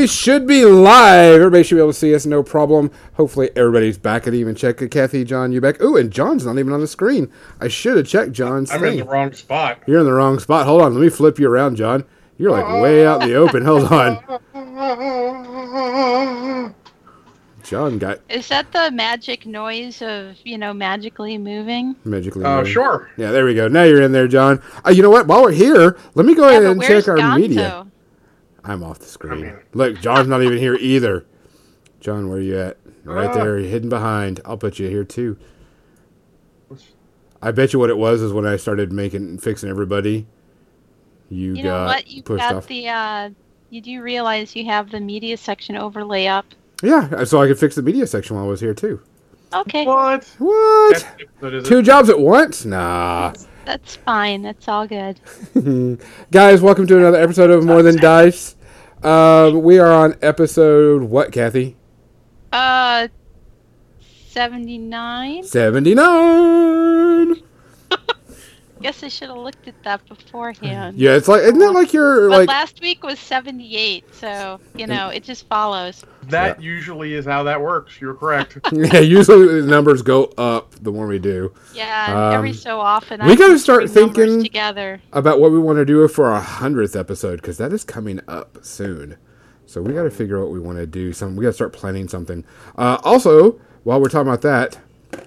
And we should be live. Everybody should be able to see us, no problem. Hopefully, everybody's back. I didn't even check Kathy, John, you back. Ooh, and John's not even on the screen. I should have checked John's I'm thing. in the wrong spot. You're in the wrong spot. Hold on, let me flip you around, John. You're like way out in the open. Hold on. John got Is that the magic noise of, you know, magically moving? magically. Oh, moved. sure. Yeah, there we go. Now you're in there, John. Uh, you know what? While we're here, let me go Yeah, ahead and check our Gonzo? media. I'm off the screen. mean- Look, John's not even here either. John, where are you at? Right Ah. there, hidden behind. I'll put you here too. I bet you what it was is when I started making fixing everybody. You, You got know what? You pushed got off. the, uh, you do realize you have the media section overlay up. Yeah, so I could fix the media section while I was here too. Okay, What? What? What is? Two jobs at once? Nah. That's fine. That's all good. Guys, welcome to another episode of More Than Dice. Um, we are on episode what, Kathy? Uh, 79? 79. Guess I should have looked at that beforehand. Yeah, it's like isn't that like your But like last week was 78, so, you know, it just follows. That usually is how that works. You're correct. yeah, usually the numbers go up the more we do. Yeah, and every Um, so often we I gotta start thinking- together. About what we want to do for our hundredth episode because that is coming up soon. So we got to figure out what we want to do. Some we got to start planning something. Uh, also, while we're talking about that,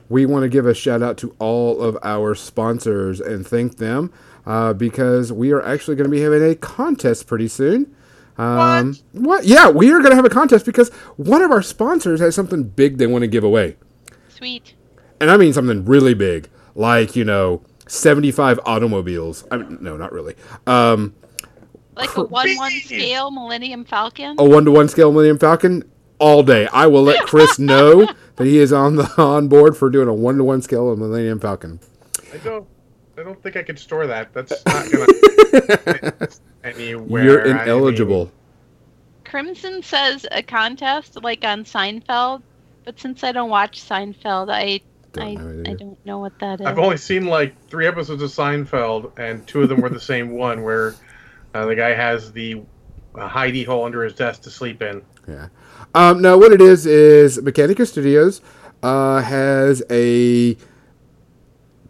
we want to give a shout out to all of our sponsors and thank them uh, because we are actually going to be having a contest pretty soon. Um, what? Yeah, we are going to have a contest because one of our sponsors has something big they want to give away. Sweet. and I mean something really big, like you know, seventy-five automobiles. I mean, no, not really. Um, Like a 1 1 scale Millennium Falcon. a one-to-one scale Millennium Falcon all day. I will let Chris know that he is on the on board for doing a one-to-one scale of Millennium Falcon. I don't. I don't think I could store that. That's not gonna anywhere. You're ineligible. Crimson says a contest like on Seinfeld, but since I don't watch Seinfeld, I Don't I, know I don't know what that is. I've only seen like three episodes of Seinfeld, and two of them were the same one, where uh, the guy has the uh, hidey hole under his desk to sleep in. Yeah. Um, no, what it is is Mechanica Studios uh, has a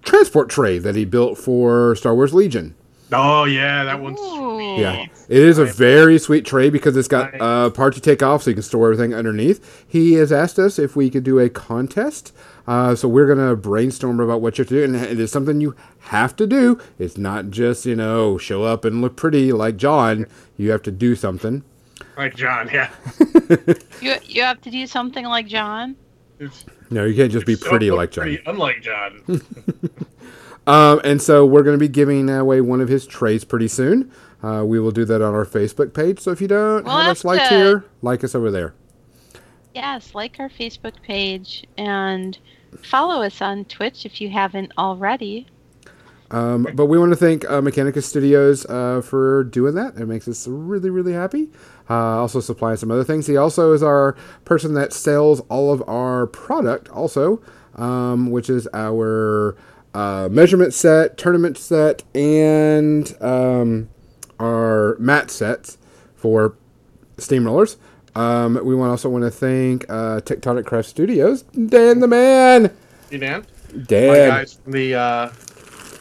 transport tray that he built for Star Wars Legion. Oh yeah, that one's Ooh. sweet. Yeah, it is a very sweet tray because it's got Right. uh, part to take off, so you can store everything underneath. He has asked us if we could do a contest, uh, so we're gonna brainstorm about what you have to do, and it is something you have to do. It's not just you know show up and look pretty like John. You have to do something. Like John, yeah. You you have to do something like John. It's No, you can't just be so pretty like John. pretty unlike John. Um, and so we're going to be giving away one of his trays pretty soon. Uh, we will do that on our Facebook page. So if you don't We'll have have us liked to- here, like us over there. Yes, like our Facebook page and follow us on Twitch if you haven't already. Um, but we want to thank uh, Mechanica Studios uh, for doing that. It makes us really, really happy. Uh, also supplying some other things. He also is our person that sells all of our product, also, um, which is our uh, measurement set, tournament set, and um, our mat sets for steamrollers. Um, we want also want to thank uh, Tectonic Craft Studios, Dan the man, You Dan? Dan. My guys from the uh,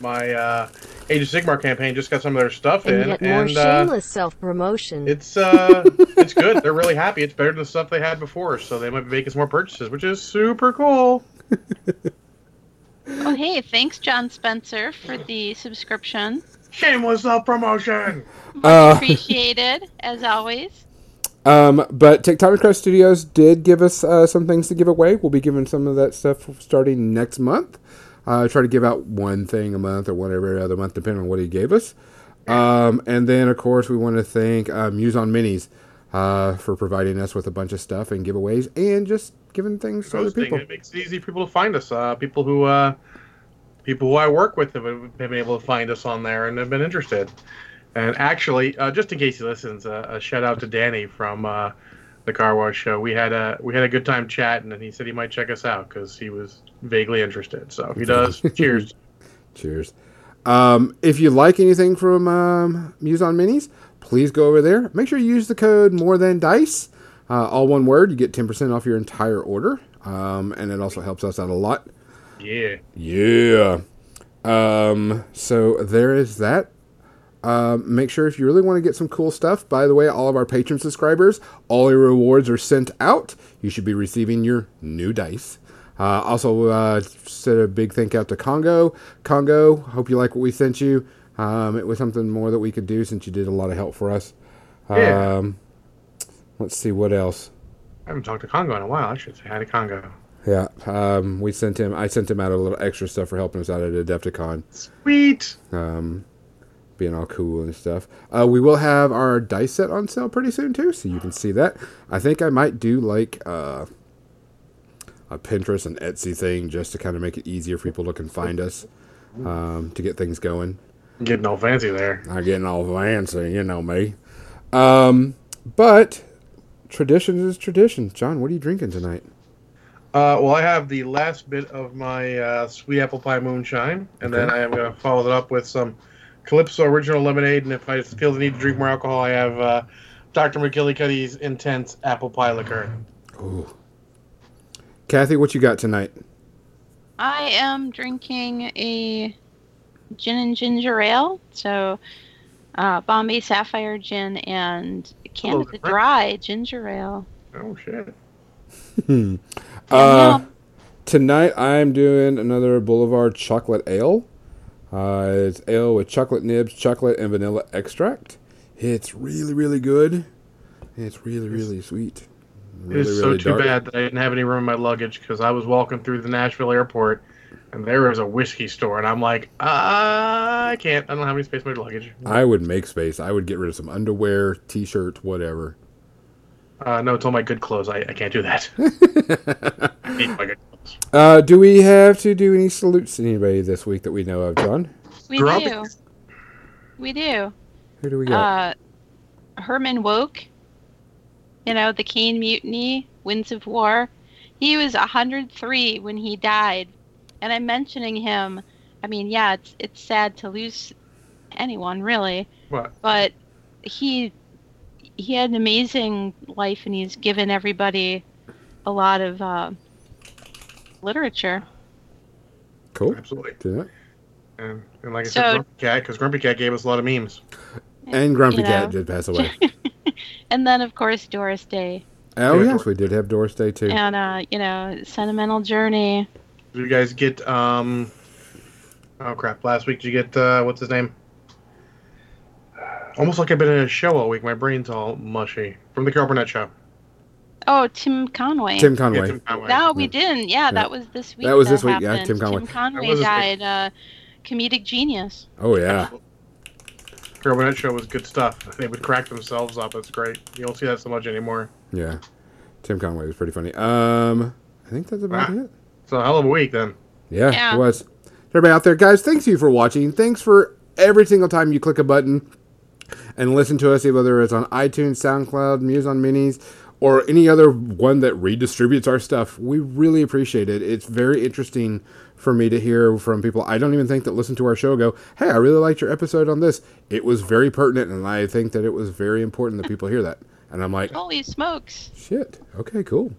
my uh, Age of Sigmar campaign just got some of their stuff and in, yet more and uh, shameless self-promotion. it's uh, it's good. They're really happy. It's better than the stuff they had before, so they might be making some more purchases, which is super cool. Oh, hey, thanks, John Spencer, for the subscription. Shameless self promotion. Uh, Appreciated, as always. Um, but Tectonic Craft Studios did give us uh, some things to give away. We'll be giving some of that stuff starting next month. Uh, try to give out one thing a month or one every other month, depending on what he gave us. Um, and then, of course, we want to thank uh, Muse on Minis uh, for providing us with a bunch of stuff and giveaways and just giving things to other people. It makes it easy for people to find us. Uh, people who uh, people who I work with have have been able to find us on there and have been interested. And actually, uh, just in case he listens, uh, a shout out to Danny from uh, the Car Wash Show. We had a we had a good time chatting, and he said he might check us out because he was vaguely interested. So if he does, cheers. Cheers. Um, if you like anything from um, Muse on Minis, please go over there. Make sure you use the code More Than Dice, uh, all one word. You get ten percent off your entire order, um, and it also helps us out a lot. Yeah. Yeah. Um, so there is that. Um, make sure if you really want to get some cool stuff, by the way, all of our patron subscribers, all your rewards are sent out. You should be receiving your new dice. Uh, also, uh, said a big thank out to Congo. Congo, hope you like what we sent you. Um, it was something more that we could do since you did a lot of help for us. Yeah. Um, let's see what else. I haven't talked to Congo in a while. I should say hi to Congo. Yeah, um, we sent him. I sent him out a little extra stuff for helping us out at Adepticon. Sweet. um, being all cool and stuff. Uh, we will have our dice set on sale pretty soon too, so you can see that. I think I might do like uh, a Pinterest and Etsy thing just to kind of make it easier for people to can find us um, to get things going. Getting all fancy there. I'm getting all fancy, you know me. Um, but tradition is tradition. John, what are you drinking tonight? Uh, well, I have the last bit of my uh, sweet apple pie moonshine, and then I am going to follow it up with some Calypso original lemonade. And if I feel the need to drink more alcohol, I have uh, Dr. McGillicuddy's intense apple pie liqueur. Ooh. Kathy, what you got tonight? I am drinking a gin and ginger ale. So, uh, Bombay Sapphire gin and Canada. Dry ginger ale. Oh shit! Uh. Tonight I'm doing another Boulevard chocolate ale. Uh, it's ale with chocolate nibs, chocolate, and vanilla extract. It's really, really good. It's really, really sweet. Really, it's so too bad that I didn't have any room in my luggage because I was walking through the Nashville airport, and there was a whiskey store, and I'm like, uh, I can't. I don't have any space in my luggage. I would make space. I would get rid of some underwear, t-shirts, whatever. Uh, no, it's all my good clothes. I, I can't do that. I need my good clothes. Uh, do we have to do any salutes to anybody this week that we know of, John? we Grub- do. We do. Who do we got? Uh, Herman Wouk, you know, the Caine Mutiny, Winds of War. He was 103 when he died. And I'm mentioning him. I mean, yeah, it's it's sad to lose anyone, really. What? But he he had an amazing life and he's given everybody a lot of uh, literature. cool. Absolutely. Do that. And, and like I So- said, Grumpy Cat, because Grumpy Cat gave us a lot of memes. And Grumpy You Cat did pass away. And then, of course, Doris Day. oh Yeah, yes, we did have Doris Day too. And, uh, you know, Sentimental Journey. Did you guys get um? Oh crap! Last week did you get uh, what's his name? Almost like I've been in a show all week. My brain's all mushy from the Carol Burnett show. Oh, Tim Conway. Tim Yeah, Conway. Tim Conway. No, we Yeah. didn't. Yeah, that was this week. That was this week, yeah. Tim Conway. Tim Conway was died. Uh, comedic genius. Oh yeah. Carol Burnett show was good stuff. They would crack themselves up. It's great. You don't see that so much anymore. Yeah. Tim Conway was pretty funny. Um, I think that's about Ah. it. It's a hell of a week then. Yeah, Yeah. it was. Everybody out there, guys, thanks you for watching. Thanks for every single time you click a button and listen to us, whether it's on iTunes, SoundCloud, Muse on Minis, or any other one that redistributes our stuff. We really appreciate it. It's very interesting for me to hear from people I don't even think that listen to our show go, hey, I really liked your episode on this. It was very pertinent, and I think that it was very important that people hear that. And I'm like, Holy smokes! shit, okay, cool.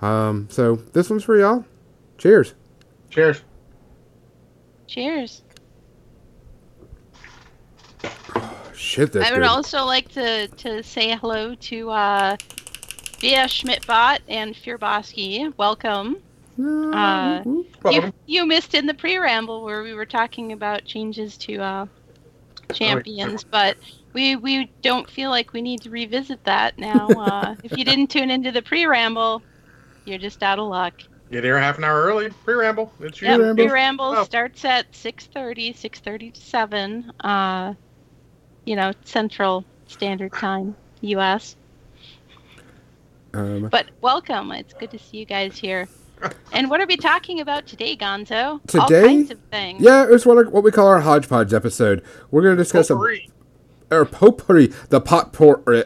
Um, so this one's for y'all. Cheers. Cheers. Cheers. Shit, that's I would good. also like to, to say hello to uh, Via Schmidtbot and Fierboski. Welcome. Uh, you, you missed in the pre-ramble where we were talking about changes to uh, champions, but we we don't feel like we need to revisit that now. Uh, if you didn't tune into the pre-ramble, you're just out of luck. Get here half an hour early. Pre-ramble. It's you. Yep, Pre-ramble. pre-ramble Oh. starts at 6.30, 6.30 to 7, uh, you know, Central Standard Time, U.S. um, But welcome. It's good to see you guys here. And what are we talking about today, Gonzo? All Today? kinds of things. yeah, it's what what we call our hodgepodge episode. We're going to discuss a, Potpourri. or potpourri, the potpourri,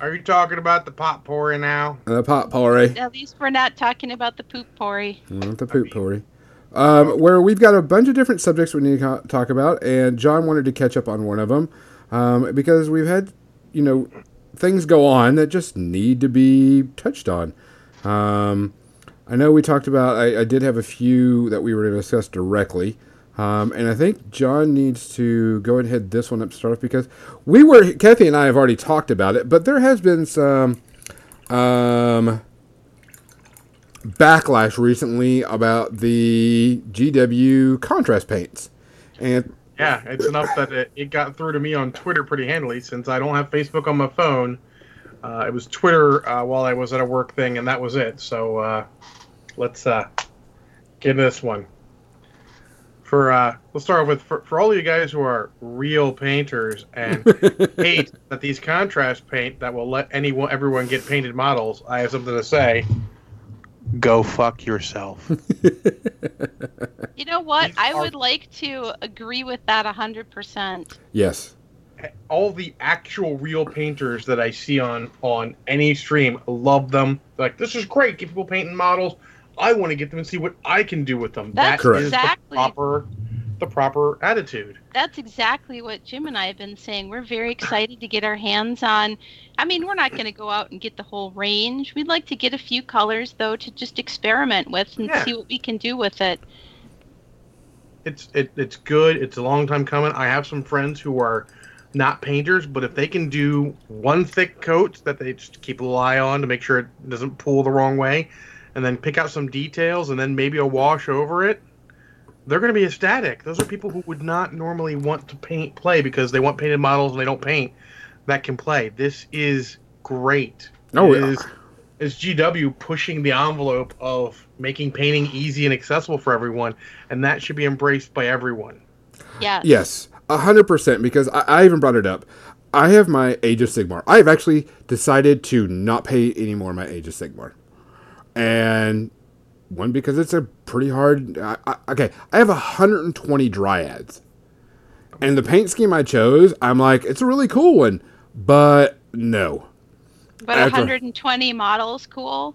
Are you talking about the potpourri now? the potpourri, At least we're not talking about the poop porry. not the poop potpourri. Um, where we've got a bunch of different subjects we need to talk about, and John wanted to catch up on one of them um, because we've had, you know, things go on that just need to be touched on. Um, I know we talked about. I, I, did have a few that we were going to discuss directly, um, and I think John needs to go ahead and head this one up to start off because we were Kathy and I have already talked about it, but there has been some um, backlash recently about the GW contrast paints, and yeah, it's enough that it, it, got through to me on Twitter pretty handily since I don't have Facebook on my phone. Uh, it was Twitter uh, while I was at a work thing, and that was it. So uh, let's uh, get this one. For uh, let's start with for, for all you guys who are real painters and hate that these contrast paint that will let anyone everyone get painted models. I have something to say. Go fuck yourself. you know what? I would like to agree with that 100%. Yes. All the actual real painters that I see on on any stream love them. like, this is great. Get people painting models. I want to get them and see what I can do with them. That's that is exactly. the proper the proper attitude. That's exactly what Jim and I have been saying. We're very excited to get our hands on. I mean, we're not going to go out and get the whole range. We'd like to get a few colors though to just experiment with and yeah. see what we can do with it. It's it, it's good. It's a long time coming. I have some friends who are not painters, but if they can do one thick coat that they just keep a eye on to make sure it doesn't pull the wrong way, and then pick out some details and then maybe a wash over it, they're going to be ecstatic. Those are people who would not normally want to paint play because they want painted models and they don't paint that can play. This is great. Oh, it yeah. is, is GW pushing the envelope of making painting easy and accessible for everyone, and that should be embraced by everyone. Yeah. Yes, hundred percent. Because I, I even brought it up. I have my Age of Sigmar. I have actually decided to not pay any more my Age of Sigmar and one because it's a pretty hard. I, I, okay, I have 120 dryads, and the paint scheme I chose, I'm like, it's a really cool one, but no. But After, 120 models, cool.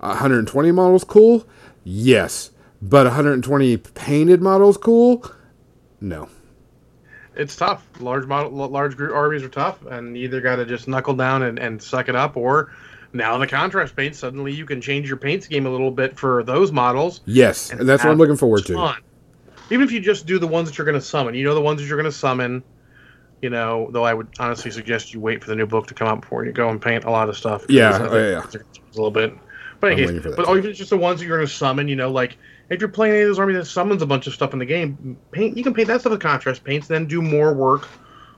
120 models, cool. Yes, but 120 painted models, cool. No. It's tough. Large model, large group armies are tough, and you either got to just knuckle down and, and suck it up, or now the contrast paint, suddenly you can change your paint scheme a little bit for those models. Yes, and, that's what I'm looking forward to. Even if you just do the ones that you're going to summon, you know the ones that you're going to summon. You know, though I would honestly suggest you wait for the new book to come out before you go and paint a lot of stuff. Yeah, oh, yeah, yeah. a little bit. But anyways, but even just the ones that you're going to summon, you know, like if you're playing any of those armies that summons a bunch of stuff in the game, paint you can paint that stuff with contrast paints, then do more work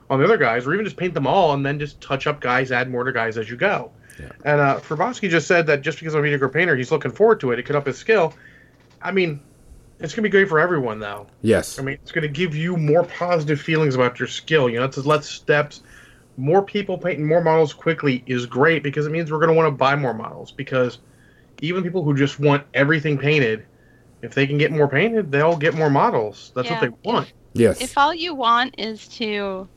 on the other guys, or even just paint them all and then just touch up guys, add more to guys as you go. Yeah. And uh, Frabowski just said that just because I'm a mediocre painter, he's looking forward to it. It could up his skill. I mean, it's going to be great for everyone, though. Yes. I mean, it's going to give you more positive feelings about your skill. You know, it's less steps. More people painting more models quickly is great because it means we're going to want to buy more models. Because even people who just want everything painted, if they can get more painted, they'll get more models. That's yeah. what they want. Yes. If all you want is to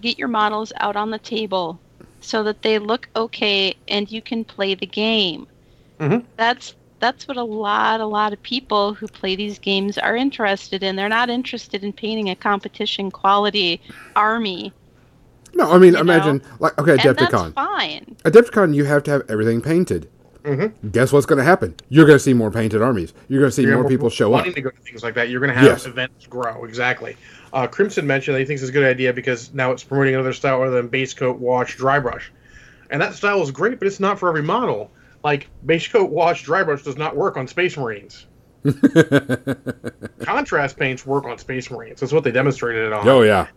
get your models out on the table so that they look okay and you can play the game. Mm-hmm. That's that's what a lot a lot of people who play these games are interested in. They're not interested in painting a competition quality army. No, I mean imagine know? like okay, Adepticon. That's fine. Adepticon, you have to have everything painted. Mm-hmm. Guess what's going to happen? You're going to see more painted armies. You're going to see more, more people show up. to go to things like that. You're going to have yes. events grow. Exactly. Uh, Crimson mentioned that he thinks it's a good idea because now it's promoting another style other than base coat, wash, dry brush. And that style is great, but it's not for every model. Like, base coat, wash, dry brush does not work on Space Marines. Contrast paints work on Space Marines. That's what they demonstrated it on. Oh, yeah.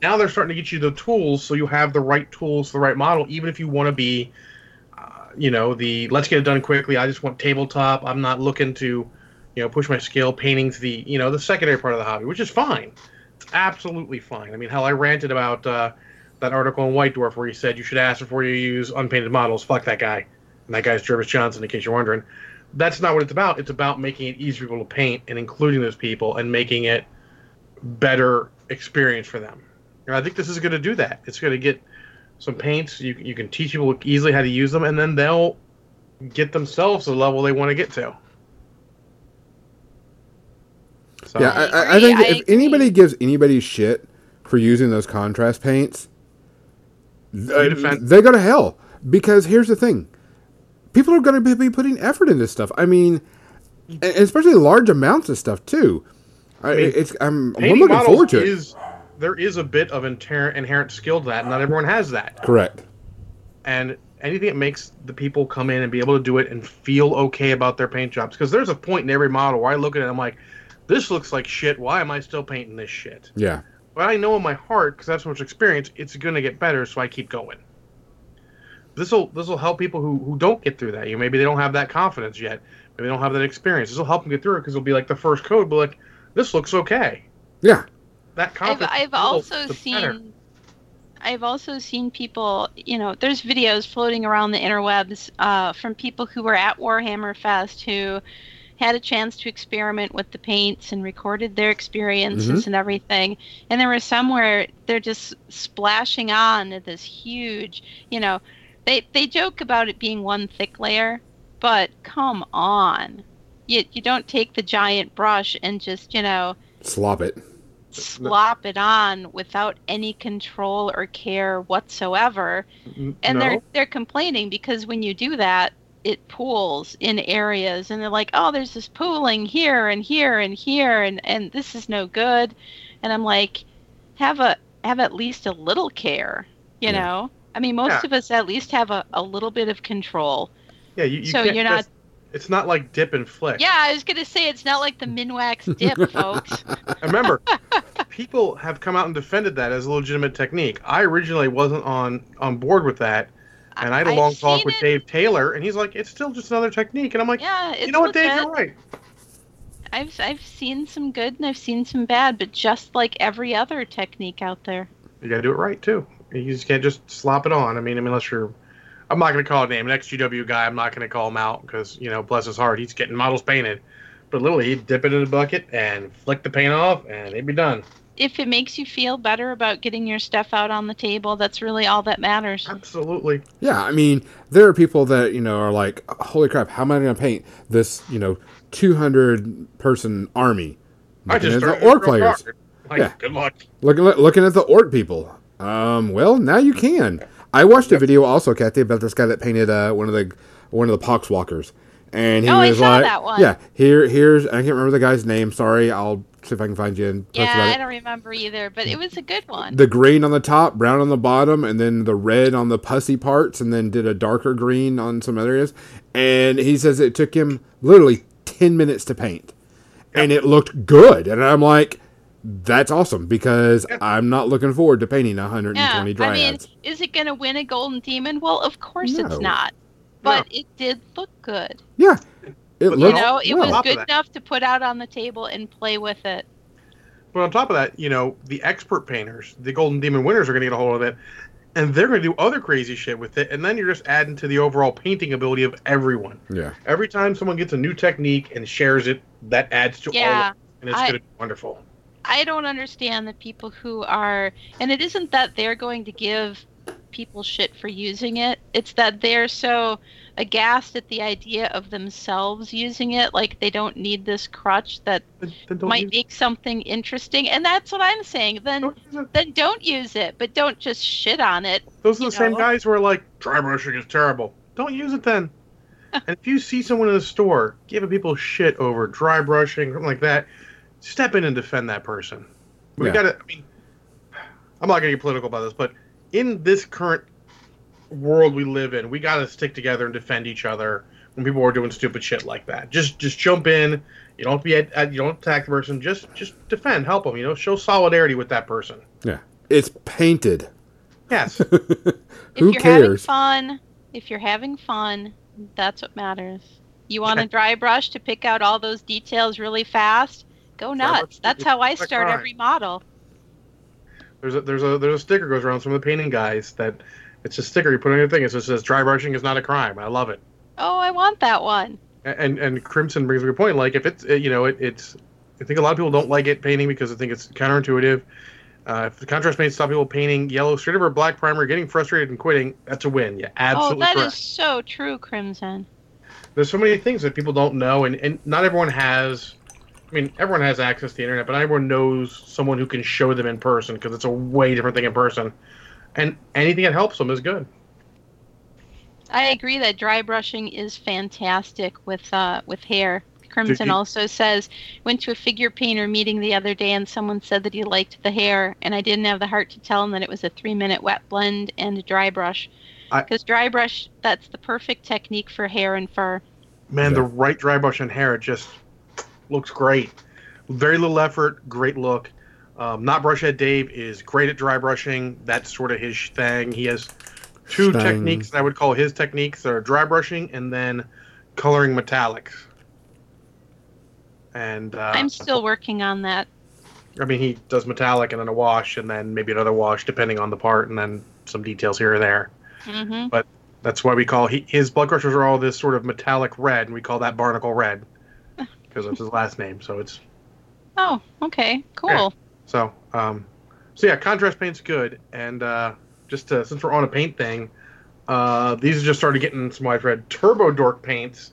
Now they're starting to get you the tools so you have the right tools, the right model, even if you want to be, you know, the let's get it done quickly. I just want tabletop. I'm not looking to, you know, push my skill painting to the, you know, the secondary part of the hobby, which is fine It's absolutely fine. I mean, hell, I ranted about uh, that article in White Dwarf where he said you should ask before you use unpainted models. Fuck that guy. And that guy's Jervis Johnson, in case you're wondering. That's not what it's about. It's about making it easier for people to paint and including those people and making it better experience for them. And I think this is going to do that. It's going to get some paints. You, you can teach people easily how to use them, and then they'll get themselves the level they want to get to. So Yeah, I, I, I think I if agree. anybody gives anybody shit for using those contrast paints, th- defend- they go to hell. Because here's the thing: people are going to be putting effort into stuff. I mean, especially large amounts of stuff too. I, mean, it's I'm, I'm looking forward to it. is there is a bit of inherent inherent skill to that. Not everyone has that, Correct. and anything that makes the people come in and be able to do it and feel okay about their paint jobs. Because there's a point in every model where I look at it, and I'm like, this looks like shit. Why am I still painting this shit? Yeah. But I know in my heart, because that's so much experience, it's going to get better, so I keep going. This will this will help people who, who don't get through that. You know, maybe they don't have that confidence yet. Maybe they don't have that experience. This will help them get through it because it'll be like the first code, but like this looks okay. Yeah. That I've. I've also seen better. I've also seen people, you know, there's videos floating around the interwebs uh, from people who were at Warhammer Fest who had a chance to experiment with the paints and recorded their experiences and everything. And there were some where they're just splashing on this huge, you know, they they joke about it being one thick layer, but come on. You, you don't take the giant brush and just, you know, Slop it. Slop it on without any control or care whatsoever and no. they're they're complaining because when you do that it pools in areas and they're like oh there's this pooling here and here and here and and this is no good and i'm like have a have at least a little care you Yeah. know i mean most Yeah. of us at least have a, a little bit of control Yeah, you, you so you're not just- It's not like dip and flick. yeah i was gonna say it's not like the minwax dip folks And remember, people have come out and defended that as a legitimate technique. I originally wasn't on on board with that, and I had a I've long talk with it- Dave Taylor, and he's like, "It's still just another technique," and I'm like, yeah it's "You know what, Dave? legit. You're right." I've I've seen some good and I've seen some bad, but just like every other technique out there. You got to do it right too. You just can't just slop it on. I mean, I mean, unless you're, I'm not going to call a name. An XGW guy, I'm not going to call him out because you know, bless his heart, he's getting models painted. But literally, he'd dip it in a bucket and flick the paint off, and it'd be done. If it makes you feel better about getting your stuff out on the table, that's really all that matters. Absolutely. Yeah, I mean, there are people that you know are like, "Holy crap! How am I going to paint this? You know, two hundred person army?" I just at the orc players. Like, Yeah. good luck. looking at, looking at the orc people. Um, well, now you can. I watched a video also, Kathy, about this guy that painted uh, one of the one of the pox walkers, and he Oh, was saw like, that one. "Yeah, here, here's I can't remember the guy's name. Sorry, I'll see if I can find you and Yeah, I don't remember either, but it was a good one. the green on the top, brown on the bottom, and then the red on the pussy parts, and then did a darker green on some areas. And he says it took him literally 10 minutes to paint. And it looked good. And I'm like, that's awesome because I'm not looking forward to painting 120 yeah, I mean, is it going to win a golden demon? Well, of course No. it's not. But it did look good. yeah. It But You know, it well. was good enough to put out on the table and play with it. But on top of that, you know, the expert painters, the Golden Demon winners, are going to get a hold of it, and they're going to do other crazy shit with it, and then you're just adding to the overall painting ability of everyone. Yeah. Every time someone gets a new technique and shares it, that adds to all, Yeah, of it, and it's I- going to be wonderful. I don't understand the people who are, and it isn't that they're going to give people shit for using it. It's that they're so aghast at the idea of themselves using it, like they don't need this crutch that might use, make something interesting. And that's what I'm saying. Then, don't then don't use it, but don't just shit on it. Those are the same guys who are like, dry brushing is terrible. Don't use it then. and if you see someone in the store giving people shit over dry brushing, something like that, step in and defend that person. We Yeah. got to, I mean, I'm not going to get political about this, but in this current world we live in, we got to stick together and defend each other when people are doing stupid shit like that. Just just jump in. You don't be at, at- you don't attack the person. Just just defend, help them. You know, show solidarity with that person. Yeah. It's painted. Yes. Who if you're having cares? fun, if you're having fun, that's what matters. You want a dry brush to pick out all those details really fast? Go nuts. That's how I start every model. There's a there's a there's a sticker goes around some of the painting guys that it's a sticker you put on your thing. It just says dry brushing is not a crime. I love it. Oh, I want that one. And and Crimson brings a good point. Like if it's you know it, it's I think a lot of people don't like it painting because I think it's counterintuitive. Uh, if the contrast paint stop people painting yellow straight over black primer, getting frustrated and quitting, that's a win. Yeah, Oh, absolutely that correct. is so true, Crimson. There's so many things that people don't know, and, and not everyone has I mean, everyone has access to the internet, but everyone knows someone who can show them in person because it's a way different thing in person. And anything that helps them is good. I agree that dry brushing is fantastic with uh, with hair. Crimson you- also says went to a figure painter meeting the other day and someone said that he liked the hair and I didn't have the heart to tell him that it was a three minute wet blend and a dry brush. Because dry brush that's the perfect technique for hair and fur. Man, Yeah. the right dry brush and hair just looks great. Very little effort, great look. Um, not brushhead Dave is great at dry brushing. That's sort of his thing. He has two Thing. techniques that I would call his techniques. They're dry brushing and then coloring metallics. And uh, I'm still working on that. I mean, he does metallic and then a wash and then maybe another wash depending on the part and then some details here or there. hmm But That's why we call he, his blood crushers are all this sort of metallic red, and we call that barnacle red because that's his last name. So it's Oh, okay, cool. Yeah. so um, so yeah, contrast paint's good, and uh, just to, since we're on a paint thing, uh, these just started getting some widespread turbo dork paints.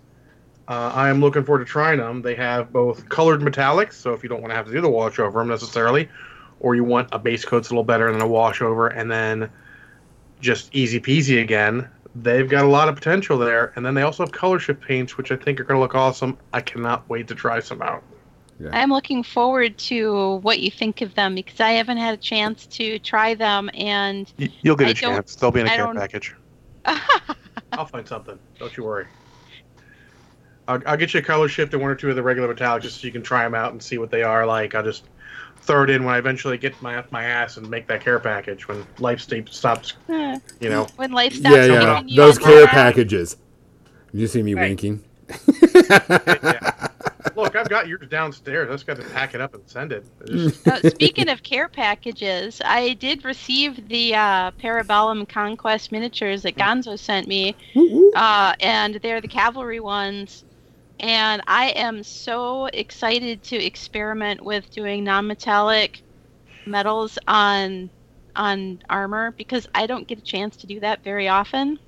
Uh, I am looking forward to trying them. They have both colored metallics, so if you don't want to have to do the wash over them necessarily, or you want a base coat's a little better than a wash over, and then just easy peasy again. They've got a lot of potential there, and then they also have color shift paints, which I think are going to look awesome. I cannot wait to try some out. I'm looking forward to what you think of them because I haven't had a chance to try them and Y- You'll get I a chance. They'll be in a I care don't- package. I'll find something. Don't you worry. I'll, I'll get you a color shift and one or two of the regular metallics just so you can try them out and see what they are like. I'll just throw it in when I eventually get my my ass and make that care package when life sta- stops. You know, when life stops yeah, yeah. you Those care hard- packages. You see me Hey. winking? yeah. Look, I've got yours downstairs. I just got to pack it up and send it. Just- Uh, speaking of care packages, I did receive the uh, Parabellum Conquest miniatures that Gonzo sent me, uh, and they're the cavalry ones. And I am so excited to experiment with doing non-metallic metals on on armor because I don't get a chance to do that very often.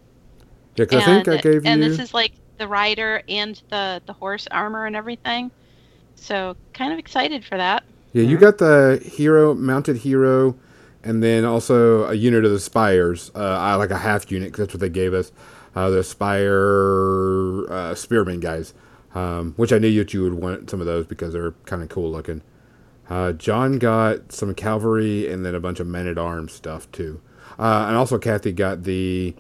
Yeah, 'cause I think I And- gave and you. And this is like the rider and the the horse armor and everything. So kind of excited for that. Yeah, you got the hero mounted hero, and then also a unit of the spires, uh, I- like a half unit. 'cause that's what they gave us. Uh, the spire uh, spearmen guys, um, which I knew that you would want some of those because they're kind of cool looking. Uh, John got some cavalry and then a bunch of men at arms stuff too, uh, and also Kathy got the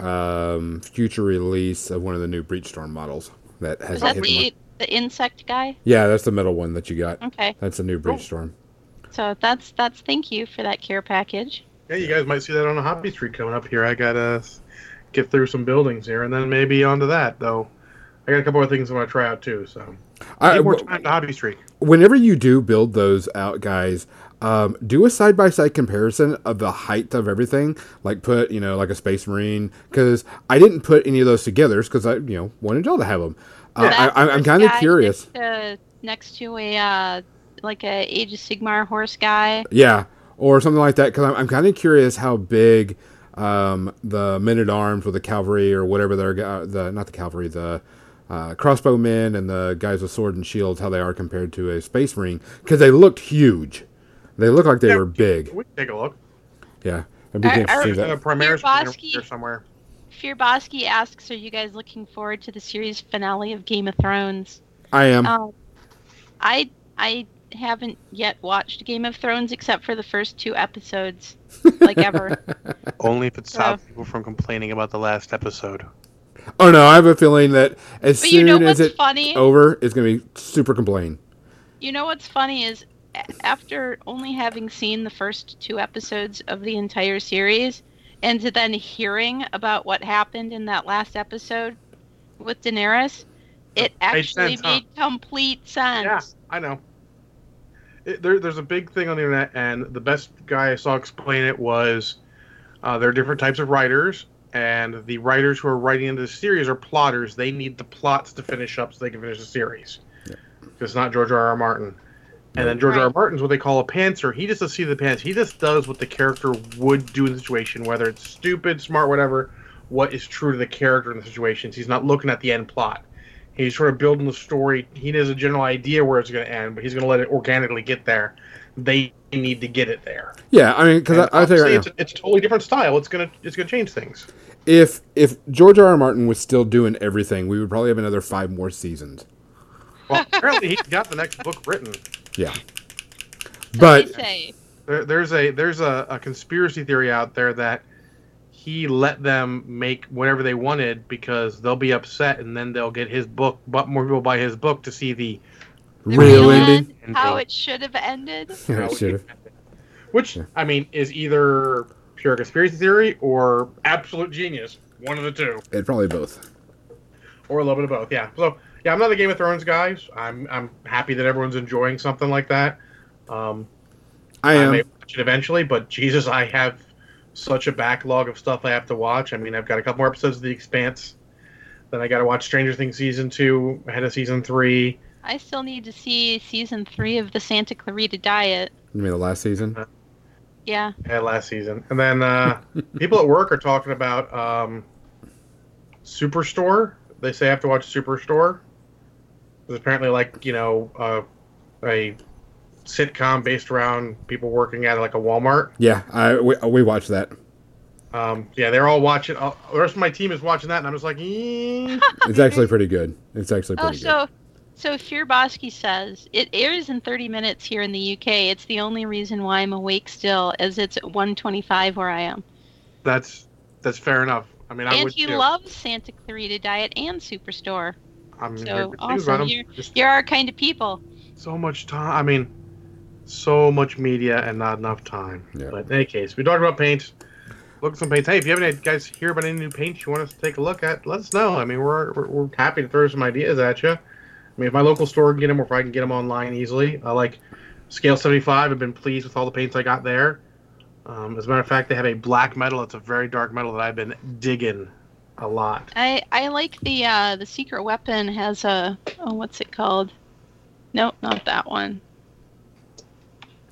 um, future release of one of the new Breachstorm models that has Is that hidden one. the the insect guy? Yeah, that's the middle one that you got. Okay. That's the new Breachstorm. So that's that's thank you for that care package. yeah, you guys might see that on a hobby street coming up here. I gotta get through some buildings here, and then maybe onto that. Though, I got a couple of things I want to try out too. So, I, need more time to hobby street. whenever you do build those out, guys, um, do a side by side comparison of the height of everything. Like put, you know, like a Space Marine, because I didn't put any of those together because I, you know, wanted y'all to have them. Uh, I, I, I'm kind of curious. Next to, next to a uh, like a Age of Sigmar horse guy. Yeah, or something like that. Because I'm, I'm kind of curious how big um, the men at arms with the cavalry or whatever they're uh, the not the cavalry the uh, crossbowmen and the guys with sword and shields how they are compared to a space marine because they looked huge. They look like they Yeah. were big. We can take a look. Yeah, it'd be I- interesting to see that. Primaris Bosky- somewhere. Fearboski asks, "Are you guys looking forward to the series finale of Game of Thrones?" I am. Um, I I haven't yet watched Game of Thrones except for the first two episodes, like ever. Only if it So- stops people from complaining about the last episode. Oh no, I have a feeling that as But soon you know as it's funny? over, it's gonna be super complain. You know what's funny is after only having seen the first two episodes of the entire series, and to then hearing about what happened in that last episode with Daenerys, it Made actually sense, huh? made complete sense. Yeah, I know. It, there, there's a big thing on the internet, and the best guy I saw explain it was uh, there are different types of writers, and the writers who are writing into the series are plotters. They need the plots to finish up so they can finish the series. It's not George R. R. Martin. And then George R. R. Right. Martin's what they call a pantser. He just doesn't see the pants. He just does what the character would do in the situation, whether it's stupid, smart, whatever. What is true to the character in the situations. He's not looking at the end plot. He's sort of building the story. He has a general idea where it's going to end, but he's going to let it organically get there. They need to get it there. Yeah, I mean, because I, I tell you right obviously now, it's, a, it's a totally different style. It's gonna it's gonna change things. If if George R. R. Martin was still doing everything, we would probably have another five more seasons. Well, apparently he's got the next book written. Yeah, but. There, there's a there's a, a conspiracy theory out there that he let them make whatever they wanted because they'll be upset and then they'll get his book, but more people buy his book to see the The real real ending. end, how it should have ended. Yeah, it should've. Which Yeah. I mean is either pure conspiracy theory or absolute genius. One of the two, It probably both. or a little bit of both. Yeah. So yeah, I'm not a Game of Thrones guy. I'm I'm happy that everyone's enjoying something like that. Um, I I am. may watch it eventually, but Jesus, I have such a backlog of stuff I have to watch. I mean, I've got a couple more episodes of The Expanse. Then I got to watch Stranger Things season two ahead of season three. I still need to see season three of the Santa Clarita Diet. You mean the last season? Yeah. ahead of last season, and then uh, people at work are talking about um, Superstore. They say I have to watch Superstore. It's apparently like you know uh, a sitcom based around people working at like a Walmart. Yeah, I we, we watched that. Um, yeah, they're all watching. Uh, the rest of my team is watching that, and I'm just like, eh. It's actually pretty good. It's actually Oh, pretty good. so so Fearbosky says it airs in 30 minutes here in the UK. It's the only reason why I'm awake still, as it's at 1:25 where I am. that's that's fair enough. I mean, I and would. he too. loves Santa Clarita Diet and Superstore. I mean, so awesome. about 'em, You're- just You're our kind of people. so much time. I mean, so much media and not enough time. Yeah. But in any case, we talked about paint. Look at some paints. Hey, if you have any guys hear about any new paints you want us to take a look at, let us know. I mean, we're, we're, we're happy to throw some ideas at you. I mean, if my local store can get them, or if I can get them online easily, I like Scale 75. I've been pleased with all the paints I got there. Um, as a matter of fact, they have a black metal. It's a very dark metal that I've been digging a lot. I I like the uh the secret weapon has a oh what's it called? Nope, not that one.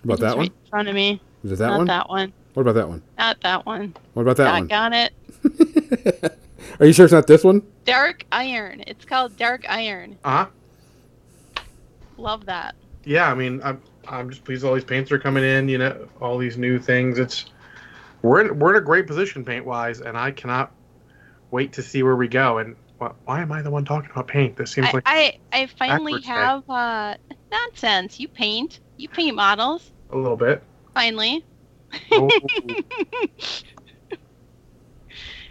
What about It's that right one? in front of me. Is it that not one? that one. What about that one? Not that one. What about that one? I Got it. Are you sure it's not this one? Dark Iron. It's called Dark Iron. Uh huh. Love that. yeah, I mean, I'm I'm just pleased all these paints are coming in. You know, all these new things. It's we're in, we're in a great position paint wise, and I cannot wait to see where we go. And why, why am I the one talking about paint? This seems I, like I, I finally have uh nonsense. You paint. You paint models. a little bit. Finally. Oh,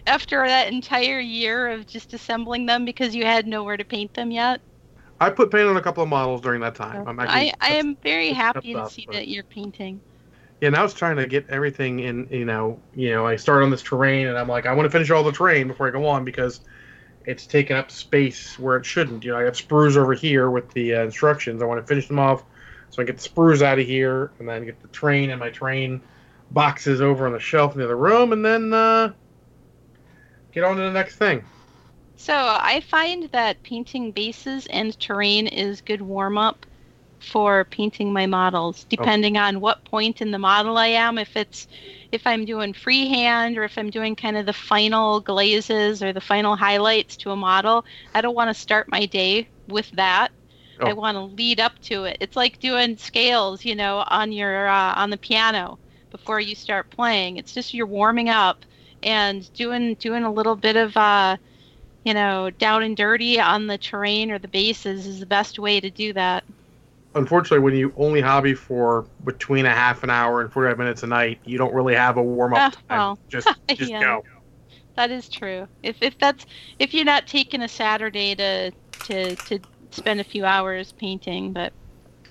After that entire year of just assembling them because you had nowhere to paint them yet. I put paint on a couple of models during that time. I'm actually, I, I am very happy to see but- that you're painting. yeah. Now was trying to get everything in. You know, you know. I start on this terrain, and I'm like, I want to finish all the terrain before I go on because it's taking up space where it shouldn't. You know, I have sprues over here with the uh, instructions. I want to finish them off so I get the sprues out of here, and then get the train and my train boxes over on the shelf in the other room, and then uh, get on to the next thing. So I find that painting bases and terrain is good warm up for painting my models, depending on what point in the model I am. If it's if I'm doing freehand or if I'm doing kind of the final glazes or the final highlights to a model, I don't want to start my day with that. I Oh. want to lead up to it. It's like doing scales, you know, on your uh, on the piano before you start playing. It's just you're warming up and doing doing a little bit of uh, you know, down and dirty on the terrain or the bases is the best way to do that. Unfortunately, when you only hobby for between a half an hour and 45 minutes a night, you don't really have a warm up time. well. Just, just Yeah. go. That is true. If if that's if you're not taking a Saturday to to to spend a few hours painting, but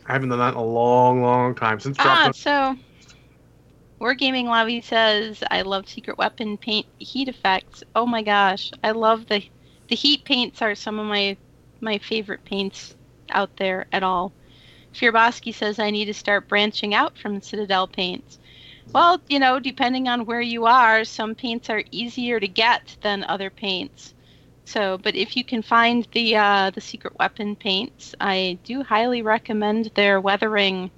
I haven't done that in a long, long time since ah, so Wargaming Lobby says I love secret weapon paint heat effects. Oh my gosh, I love the the heat paints are some of my my favorite paints out there at all. Fearbosky says I need to start branching out from Citadel paints. Well, you know, depending on where you are, some paints are easier to get than other paints. So, but if you can find the uh, the secret weapon paints, I do highly recommend their weathering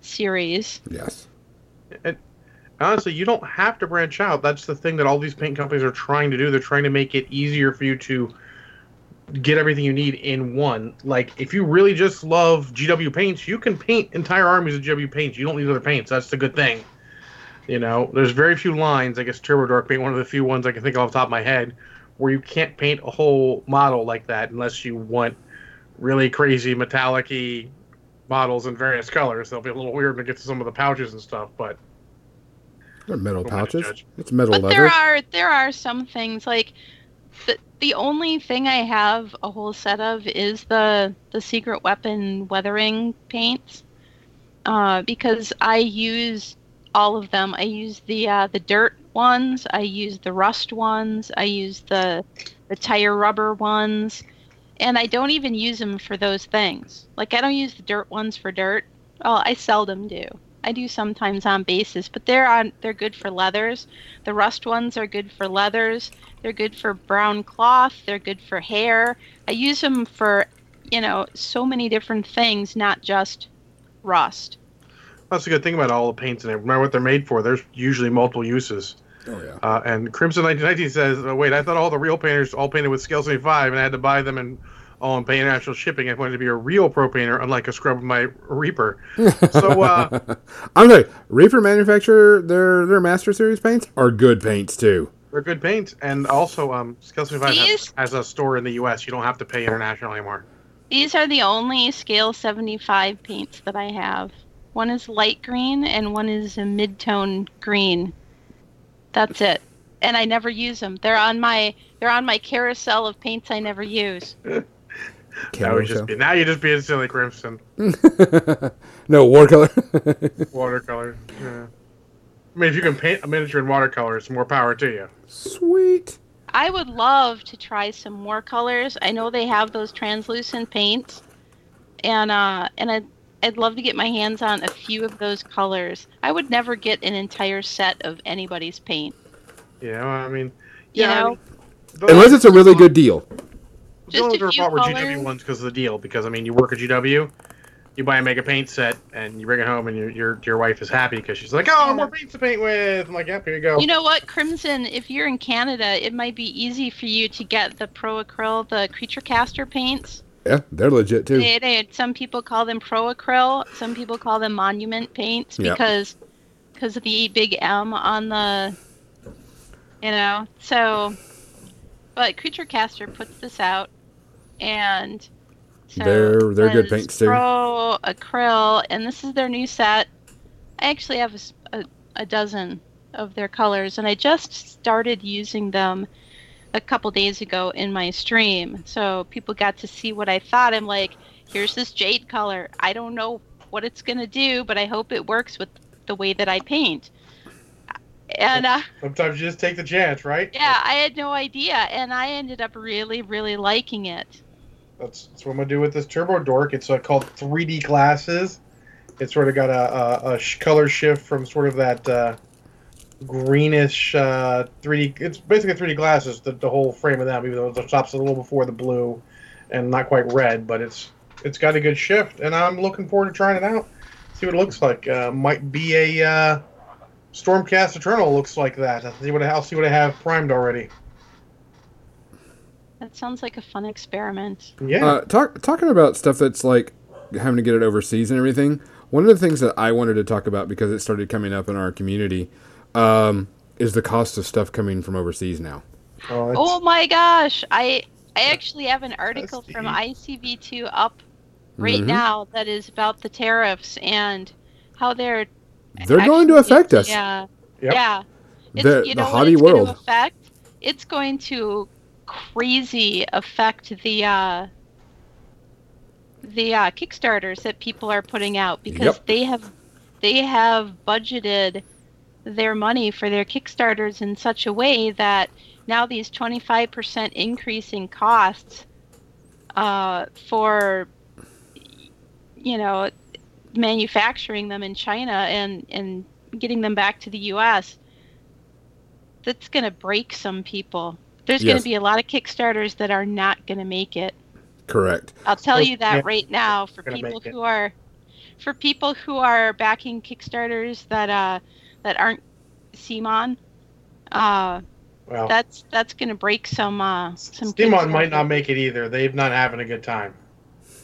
series. Yes. Honestly, you don't have to branch out. That's the thing that all these paint companies are trying to do. They're trying to make it easier for you to get everything you need in one. Like if you really just love GW paints, you can paint entire armies of GW paints. You don't need other paints. That's the good thing. You know, there's very few lines. I guess Turbo Dork being one of the few ones I can think of off the top of my head where you can't paint a whole model like that unless you want really crazy metallic models in various colors. They'll be a little weird to get to some of the pouches and stuff, but They're metal Who am I to pouches. It's metal But leather. there are there are some things like the the only thing I have a whole set of is the the secret weapon weathering paints, uh, because I use all of them. I use the uh, the dirt ones. I use the rust ones. I use the the tire rubber ones, and I don't even use them for those things. Like I don't use the dirt ones for dirt. Well, I seldom do. I do sometimes on bases, but they're on they're good for leathers. The rust ones are good for leathers. They're good for brown cloth. They're good for hair. I use them for, you know, so many different things, not just rust. that's a good thing about all the paints and remember what they're made for. There's usually multiple uses. oh yeah. Uh, and Crimson 1919 says, oh, "Wait, I thought all the real painters all painted with scale 75, and I had to buy them and all and pay international shipping. I wanted to be a real pro painter, unlike a scrub of my Reaper." So, uh, I'm sorry. Reaper manufacturer their their Master Series paints are good paints too. they're good paints, and also um, scale 75 has, has a store in the U.S. You don't have to pay international anymore. These are the only scale 75 paints that I have. One is light green and one is a mid-tone green. That's it. And I never use them. They're on my they're on my carousel of paints I never use. That Camera would just be now you're just being silly, Crimson no watercolor. watercolor. Yeah. I mean, if you can paint a miniature in watercolor, it's more power to you. Sweet. I would love to try some more colors. I know they have those translucent paints, and uh, and I'd I'd love to get my hands on a few of those colors. I would never get an entire set of anybody's paint. Yeah, know, I mean, You yeah, I know? mean, Unless it's a really good deal. The Just only a few I were colors. GW ones because of the deal. Because I mean, you work at GW, you buy a mega paint set, and you bring it home, and your your, your wife is happy because she's like, "Oh, Yeah. more paints to paint with." I'm like, "Yep, here you go." You know what, Crimson? If you're in Canada, it might be easy for you to get the Pro Acryl, the Creature Caster paints. Yeah, they're legit too. They, they, some people call them Pro Acryl. Some people call them Monument paints Yeah. because because of the big M on the, you know. So, but Creature Caster puts this out, and so They're- they're good does paints, too. Pro Acryl, and this is their new set. I actually have a dozen of their colors, and I just started using them a couple days ago in my stream. So people got to see what I thought. I'm like, here's this jade color. I don't know what it's gonna do, but I hope it works with the way that I paint. And uh, Sometimes you just take the chance, right? yeah, I had no idea, and I ended up really, really liking it. That's, that's what I'm gonna do with this Turbo Dork. It's uh, called 3D glasses. It's sort of got a, a, a color shift from sort of that uh, greenish uh, 3D. It's basically 3D glasses. The, the whole frame of that, even though the top's a little before the blue, and not quite red, but it's it's got a good shift, and I'm looking forward to trying it out. See what it looks like. Uh, might be a uh, Stormcast Eternal looks like that. I'll see what I, I'll see what I have primed already. That sounds like a fun experiment. Yeah. Uh, talk, talking about stuff that's like having to get it overseas and everything. One of the things that I wanted to talk about because it started coming up in our community um, is the cost of stuff coming from overseas now. oh, Oh my gosh, I I actually have an article from. ICV2 up right Mhm. now that is about the tariffs and how they're They're going to affect us. Yeah. Yep. Yeah. It's, The- you the know what hottie it's going world. to affect? It's going to crazy affect the uh the uh Kickstarters that people are putting out because Yep. they have they have budgeted their money for their Kickstarters in such a way that now these 25% increase in costs uh, for you know manufacturing them in China and and getting them back to the US that's going to break some people. There's going to be a lot of Kickstarters that are not going to make it. Correct. I'll tell Oh, you that yeah. right now for people make it. who are for people who are backing Kickstarters that uh that aren't CMON. Uh Well, That's that's gonna break some uh some. CMON kids' might not make it either. They've not having a good time.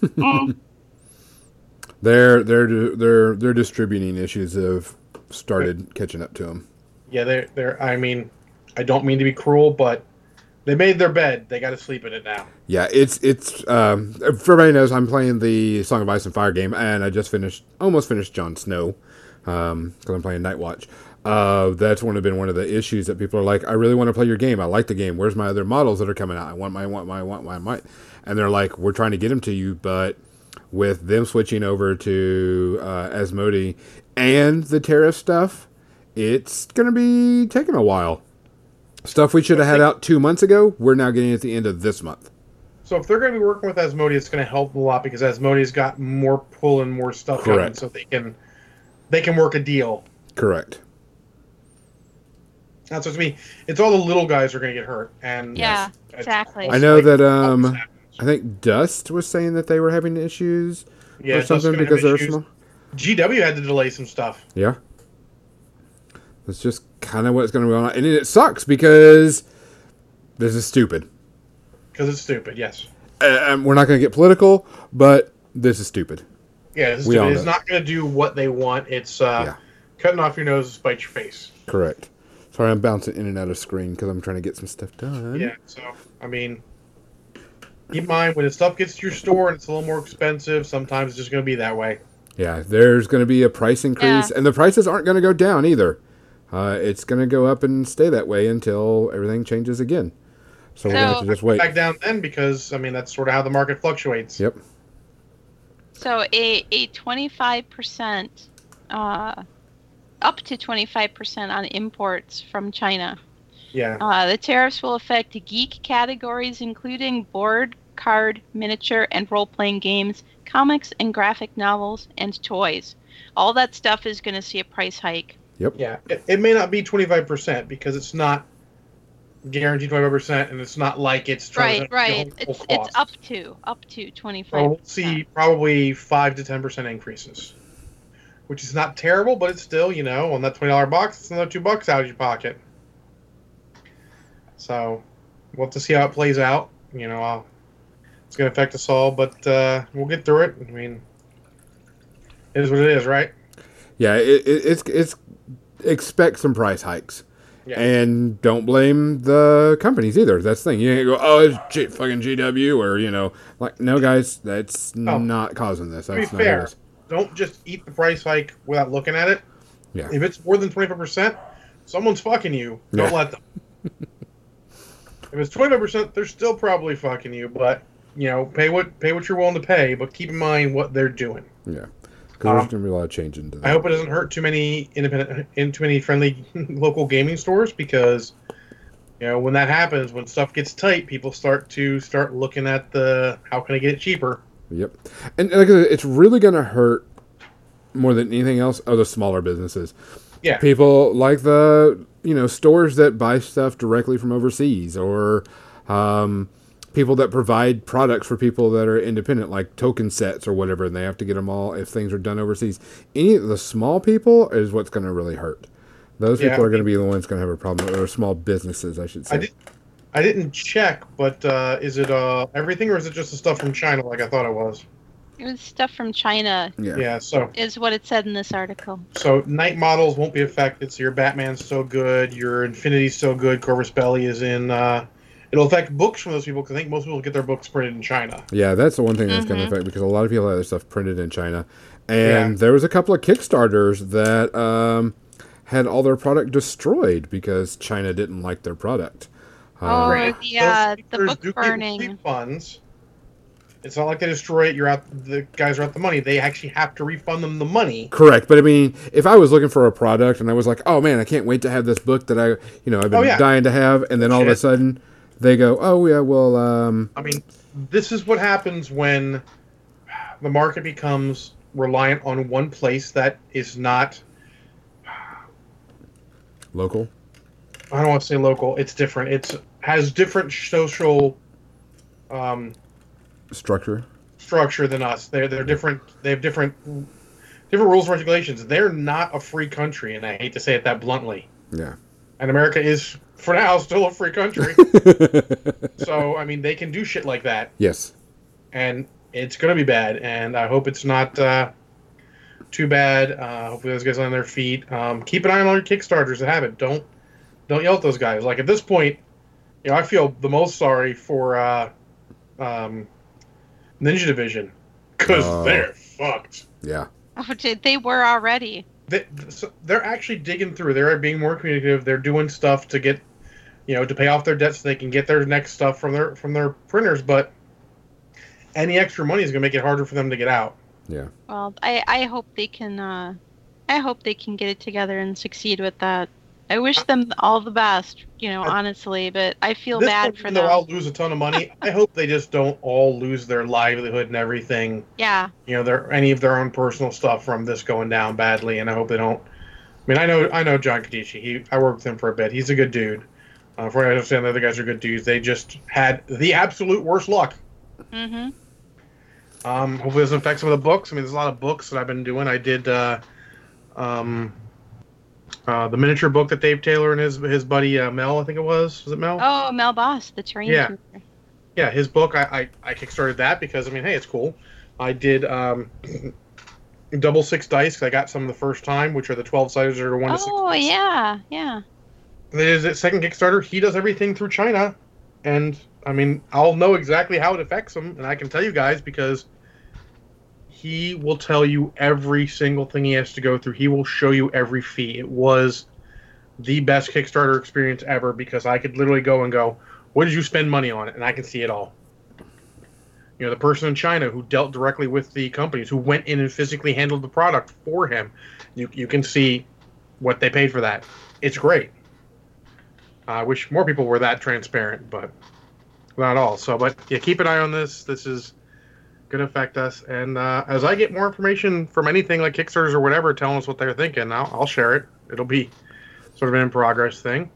Mm, Their their their their distributing issues have started catching up to them. Yeah, they're they're. I mean, I don't mean to be cruel, but they made their bed. They got to sleep in it now. Yeah, it's it's um, for everybody knows I'm playing the Song of Ice and Fire game, and I just finished almost finished Jon Snow because I'm playing Night Watch. Uh, that's one of been one of the issues that people are like, I really want to play your game. I like the game. Where's my other models that are coming out? I want my I want my I want my, my and they're like, we're trying to get them to you, but with them switching over to uh, Asmodee and the tariff stuff, it's gonna be taking a while. Stuff we should have had out two months ago, we're now getting at the end of this month. So if they're going to be working with Asmodee, it's going to help a lot because Asmodee's got more pull and more stuff coming, so they can they can work a deal. Correct. That's what to me. It's all the little guys are going to get hurt, and Yeah, it's- exactly. I know like- that um, I think Dust was saying that they were having issues yeah, or something because they're small. GW had to delay some stuff. Yeah. That's just kind of what's going to go on, and it sucks because this is stupid. Because it's stupid, yes. Uh, and we're not going to get political, but this is stupid. Yeah, it's, We stupid. it's not going to do what they want. It's uh, Yeah. cutting off your nose to spite your face. Correct. Sorry, I'm bouncing in and out of screen because I'm trying to get some stuff done. Yeah, so, I mean, keep in mind, when the stuff gets to your store and it's a little more expensive, sometimes it's just going to be that way. Yeah, there's going to be a price increase, and the prices aren't going to go down either. Uh, it's going to go up and stay that way until everything changes again. So, we're going to have to just wait. Back down then because, I mean, that's sort of how the market fluctuates. Yep. So a a twenty five percent, uh, up to twenty five percent on imports from China. Yeah. Uh, the tariffs will affect geek categories, including board, card, miniature, and role playing games, comics and graphic novels, and toys. All that stuff is going to see a price hike. Yeah. It, it may not be 25% because it's not guaranteed 25%, and it's not like it's trying Right, to right. the It's it's up to up to 25 so we'll see probably 5 to 10% increases, which is not terrible, but it's still, you know, on that $20 box, it's another two bucks out of your pocket. So we'll have to see how it plays out. You know, I'll, it's going to affect us all, but uh, we'll get through it. I mean, it is what it is, right? Yeah, it, it, it's it's expect some price hikes, Yeah. and don't blame the companies either. That's the thing. You can't go, oh, it's G- fucking GW, or you know, like no, guys, that's Oh. not causing this. To be fair, don't just eat the price hike without looking at it. Yeah. If it's more than 25%, someone's fucking you. Don't Yeah. let them. if it's 25%, they're still probably fucking you, but you know, pay what pay what you're willing to pay, but keep in mind what they're doing. Yeah, because there's Um, gonna be a lot of change into that. I hope it doesn't hurt too many independent in too many friendly local gaming stores because you know, when that happens, when stuff gets tight, people start to start looking at the how can I get it cheaper? Yep, and like I said, it's really gonna hurt more than anything else are the smaller businesses. Yeah. people like the you know stores that buy stuff directly from overseas or um, people that provide products for people that are independent like token sets or whatever and they have to get them all if things are done overseas any of the small people is what's going to really hurt those Yeah. people are going to be the ones going to have a problem or small businesses i should say I did I didn't check, but uh, is it uh, everything or is it just the stuff from China like I thought it was? It was stuff from China, yeah. Yeah, so is what it said in this article. so Knight Models won't be affected. So your Batman's so good, your Infinity's so good, Corvus Belli is in. Uh, it'll affect books from those people because I think most people get their books printed in China. Yeah, that's the one thing that's going Mhm. to affect because a lot of people have their stuff printed in China, and Yeah. there was a couple of Kickstarters that um, had all their product destroyed because China didn't like their product. Oh, Uh, Granted, the, the book burning. refunds. It's not like they destroy it. You're out. The guys are out the money. They actually have to refund them the money. Correct, but I mean, if I was looking for a product and I was like, "Oh man, I can't wait to have this book that I, you know, I've been Oh, yeah. dying to have," and then all of a sudden they go, "Oh yeah, well, um, I mean, this is what happens when the market becomes reliant on one place that is not. local." I don't want to say local. It's different. It's has different social um, Structure. structure than us. They're they're different. They have different different rules and regulations. They're not a free country, and I hate to say it that bluntly. Yeah. and America is for now still a free country. so I mean, they can do shit like that, yes. and it's gonna be bad. And I hope it's not uh, too bad. Uh, hopefully, those guys are on their feet. Um, keep an eye on all your Kickstarters that have it. Don't don't yell at those guys. Like at this point, you know, I feel the most sorry for uh, um, Ninja Division because Oh. they're fucked. Yeah. Oh, did they were already. They, so they're actually digging through. They're being more communicative. They're doing stuff to get, you know, to pay off their debts so they can get their next stuff from their from their printers. But any extra money is going to make it harder for them to get out. Yeah. Well, I I hope they can. Uh, I hope they can get it together and succeed with that. I wish them all the best. You know, honestly, but I feel This bad one, for them. though I'll lose a ton of money, I hope they just don't all lose their livelihood and everything. Yeah. You know, their any of their own personal stuff from this going down badly. And I hope they don't. I mean, I know I know John Kadishi. He I worked with him for a bit. He's a good dude. Uh, from what I understand, the other guys are good dudes. They just had the absolute worst luck. Mm-hmm. Um, hopefully, this doesn't some of the books. I mean, there's a lot of books that I've been doing. I did uh, um, uh, the miniature book that Dave Taylor and his his buddy uh, Mel, I think it was, was it Mel? Oh, Mel Boss, the terrain Yeah. keeper. Yeah, his book. I, I I kickstarted that because I mean, hey, it's cool. I did um, double six dice. I got some the first time, which are the twelve siders that are one to six. Oh yeah, yeah. There's a second Kickstarter. He does everything through China, and I mean, I'll know exactly how it affects him, and I can tell you guys because he will tell you every single thing he has to go through. He will show you every fee. It was the best Kickstarter experience ever because I could literally go and go, "What did you spend money on?" and I can see it all. You know, the person in China who dealt directly with the companies, who went in and physically handled the product for him, you you can see what they paid for that. It's great. I wish more people were that transparent, but not all. So, but yeah, keep an eye on this. This is going to affect us. And uh, as I get more information from anything like Kickstarters or whatever, telling us what they're thinking, I'll, I'll share it. It'll be sort of an in progress thing.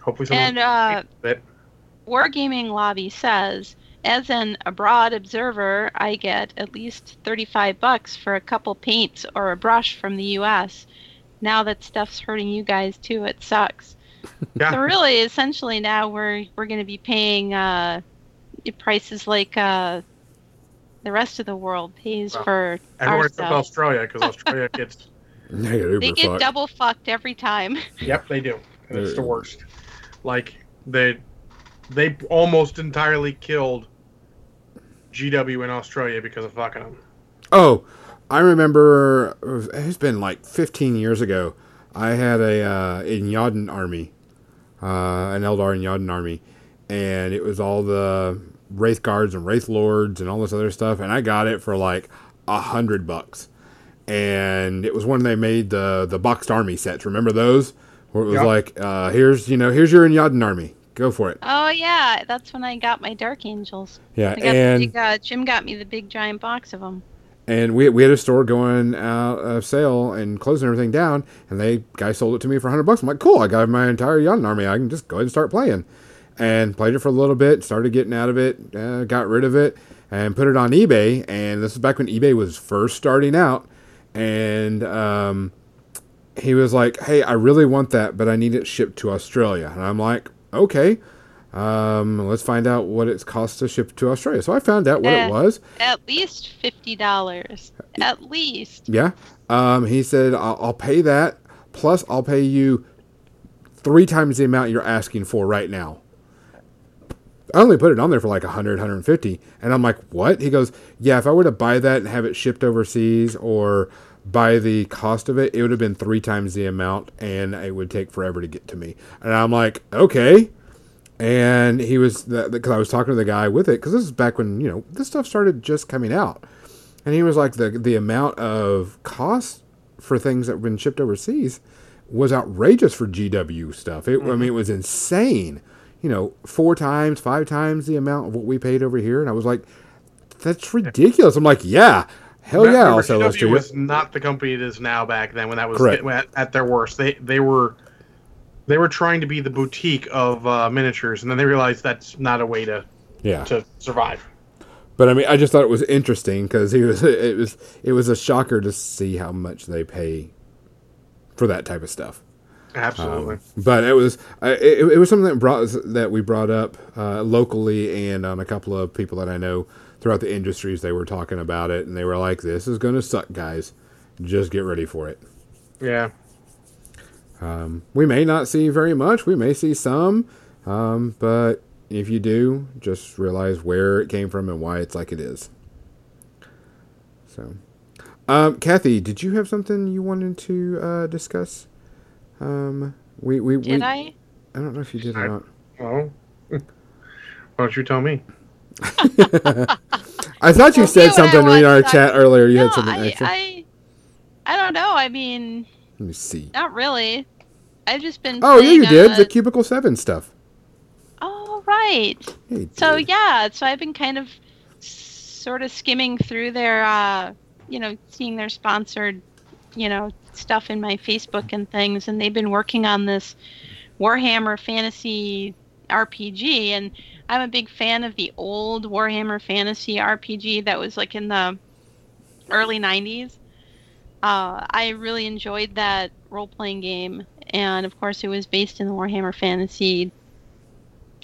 Hopefully, someone. And uh, it. Wargaming Lobby says, as an abroad observer, I get at least 35 bucks for a couple paints or a brush from the US. Now that stuff's hurting you guys too, it sucks. Yeah. So really, essentially now we're we're going to be paying uh, prices like uh, the rest of the world pays Well, for Everyone our except. Australia, because Australia gets. They get They get fucked. double fucked every time. Yep, they do. And it's the worst. Like they, they almost entirely killed GW in Australia because of fucking them. Oh, I remember it was- it's been like 15 years ago. I had a uh, Iyanden army, uh, an Eldar Iyanden army, and it was all the Wraithguards and Wraithlords and all this other stuff, and I got it for like a hundred bucks, and it was when they made the the boxed army sets. Remember those? Where it was Yeah. like, uh, here's you know, here's your Iyanden army. Go for it. Oh yeah, that's when I got my Dark Angels. Yeah, I got and the big, uh, Jim got me the big giant box of them. and we, we had a store going out of sale and closing everything down and they guy sold it to me for 100 bucks i'm like cool i got my entire Iyanden army i can just go ahead and start playing and played it for a little bit started getting out of it uh, got rid of it and put it on ebay and this is back when ebay was first starting out and um, he was like hey i really want that but i need it shipped to australia and i'm like okay um, let's find out what it costs to ship to australia so i found out what it was At least fifty dollars. At least. Yeah. Um, he said, I'll, I'll pay that. Plus, I'll pay you three times the amount you're asking for right now. I only put it on there for like 100, 150. And I'm like, what? He goes, yeah, if I were to buy that and have it shipped overseas or buy the cost of it, it would have been three times the amount and it would take forever to get to me. And I'm like, okay. And he was, because I was talking to the guy with it, because this is back when, you know, this stuff started just coming out. And he was like, the, the amount of cost for things that have been shipped overseas was outrageous for GW stuff. It, I mean, mm-hmm. it was insane. You know, four times, five times the amount of what we paid over here. And I was like, that's ridiculous. I'm like, yeah, hell yeah, I'll sell those to you. was not the company it is now back then when that was Correct. at, at their worst. They they were they were trying to be the boutique of uh, miniatures, and then they realized that's not a way to Yeah. to survive. But I mean, I just thought it was interesting because he was it was it was a shocker to see how much they pay for that type of stuff. Absolutely. Um, but it was uh, it, it was something that brought that we brought up uh, locally and on a couple of people that I know throughout the industries. They were talking about it and they were like, "This is going to suck, guys. Just get ready for it." yeah. Um, we may not see very much. We may see some, um, but if you do, just realize where it came from and why it's like it is. So, um, Kathy, did you have something you wanted to uh, discuss? Um, we we Did we, I? I don't know if you did I- or not. Well, why don't you tell me? I thought you Well, said you and I something in want our to- chat earlier. You no, had something I, extra. I, I don't know. I mean, Let me see. not really. I've just been. Oh yeah, you did uh, the Cubicle Seven stuff. Oh right. Yeah, So yeah, so I've been kind of sort of skimming through their, uh, you know, seeing their sponsored, you know, stuff in my Facebook and things, and they've been working on this Warhammer Fantasy RPG, and I'm a big fan of the old Warhammer Fantasy RPG that was like in the early '90s. Uh, I really enjoyed that role-playing game, and of course, it was based in the Warhammer Fantasy,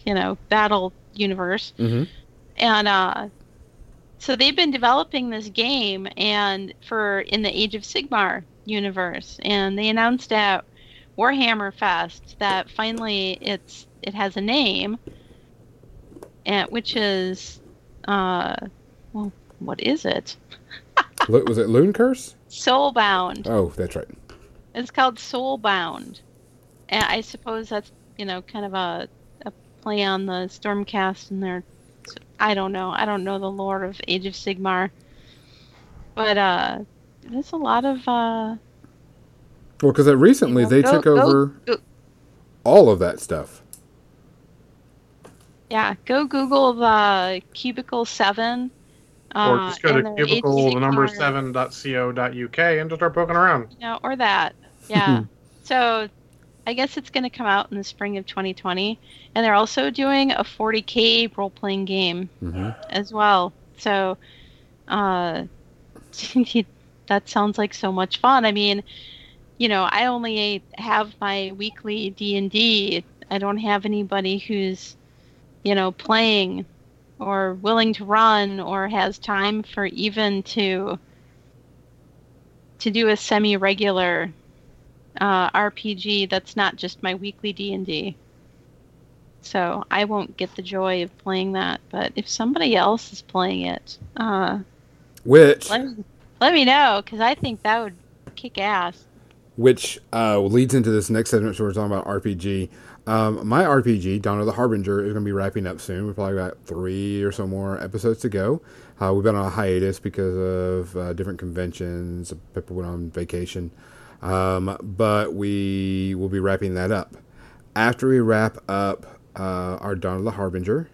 you know, battle universe Mhm. and uh, so they've been developing this game and for in the Age of Sigmar universe, and they announced at Warhammer Fest that finally it's it has a name, and which is uh, well, what is it? Was it Loon Curse? Soulbound. Oh, that's right. It's called Soulbound, and I suppose that's you know kind of a a play on the Stormcast and their. I don't know. I don't know the lore of Age of Sigmar, but uh, there's a lot of uh. Well, because recently you know, they go- took go- over go- all of that stuff. yeah, go Google the Cubicle Seven. or Uh, just go to and their Age of cubicle the number Sigmar- seven dot co dot uk and just start poking around. you know, or that. Yeah. so I guess it's going to come out in the spring of 2020. And they're also doing a 40k role playing game hmm as well. So uh, that sounds like so much fun. I mean, you know, I only have my weekly D&D. I don't have anybody who's, you know, playing or willing to run or has time for even to to do a semi-regular uh, RPG that's not just my weekly D&D. So I won't get the joy of playing that, but if somebody else is playing it, uh, Which let me know because I think that would kick ass. which uh, leads into this next segment. So we're talking about RPG. Um, my RPG, Dawn of the Harbinger, is going to be wrapping up soon. We've probably got three or so more episodes to go. Uh, we've been on a hiatus because of uh, different conventions. People went on vacation, um, but we will be wrapping that up. After we wrap up uh, our Dawn of the Harbinger,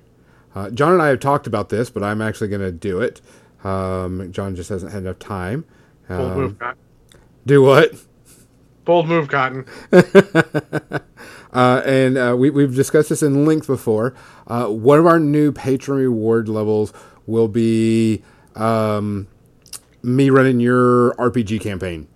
uh, John and I have talked about this, but I'm actually going to do it. Um, John just hasn't had enough time. Bold Um, move, Cotton. do what? Bold move, Cotton. uh, and uh, we, we've discussed this in length before. Uh, one of our new patron reward levels will be um, me running your RPG campaign.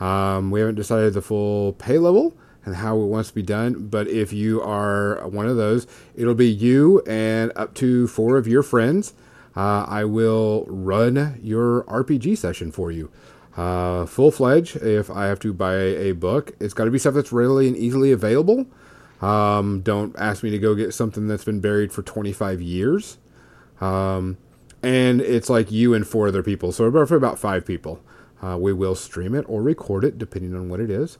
Um, we haven't decided the full pay level and how it wants to be done, but if you are one of those, it'll be you and up to four of your friends. Uh, I will run your RPG session for you. Uh, full fledged. If I have to buy a book, it's got to be stuff that's readily and easily available. Um, don't ask me to go get something that's been buried for 25 years. Um, and it's like you and four other people. So about for about five people. Uh, we will stream it or record it, depending on what it is,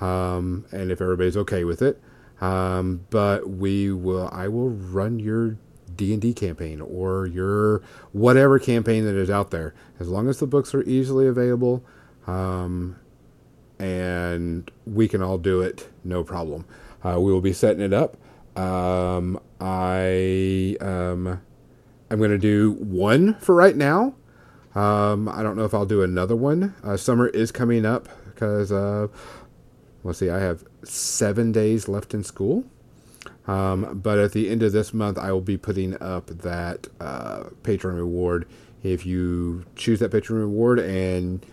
um, and if everybody's okay with it. Um, but we will. I will run your D and D campaign or your whatever campaign that is out there, as long as the books are easily available, um, and we can all do it, no problem. Uh, we will be setting it up. Um, I um, I'm going to do one for right now. Um, I don't know if I'll do another one. Uh, summer is coming up because, uh, let's see, I have seven days left in school. Um, but at the end of this month, I will be putting up that uh, Patreon reward. If you choose that Patreon reward and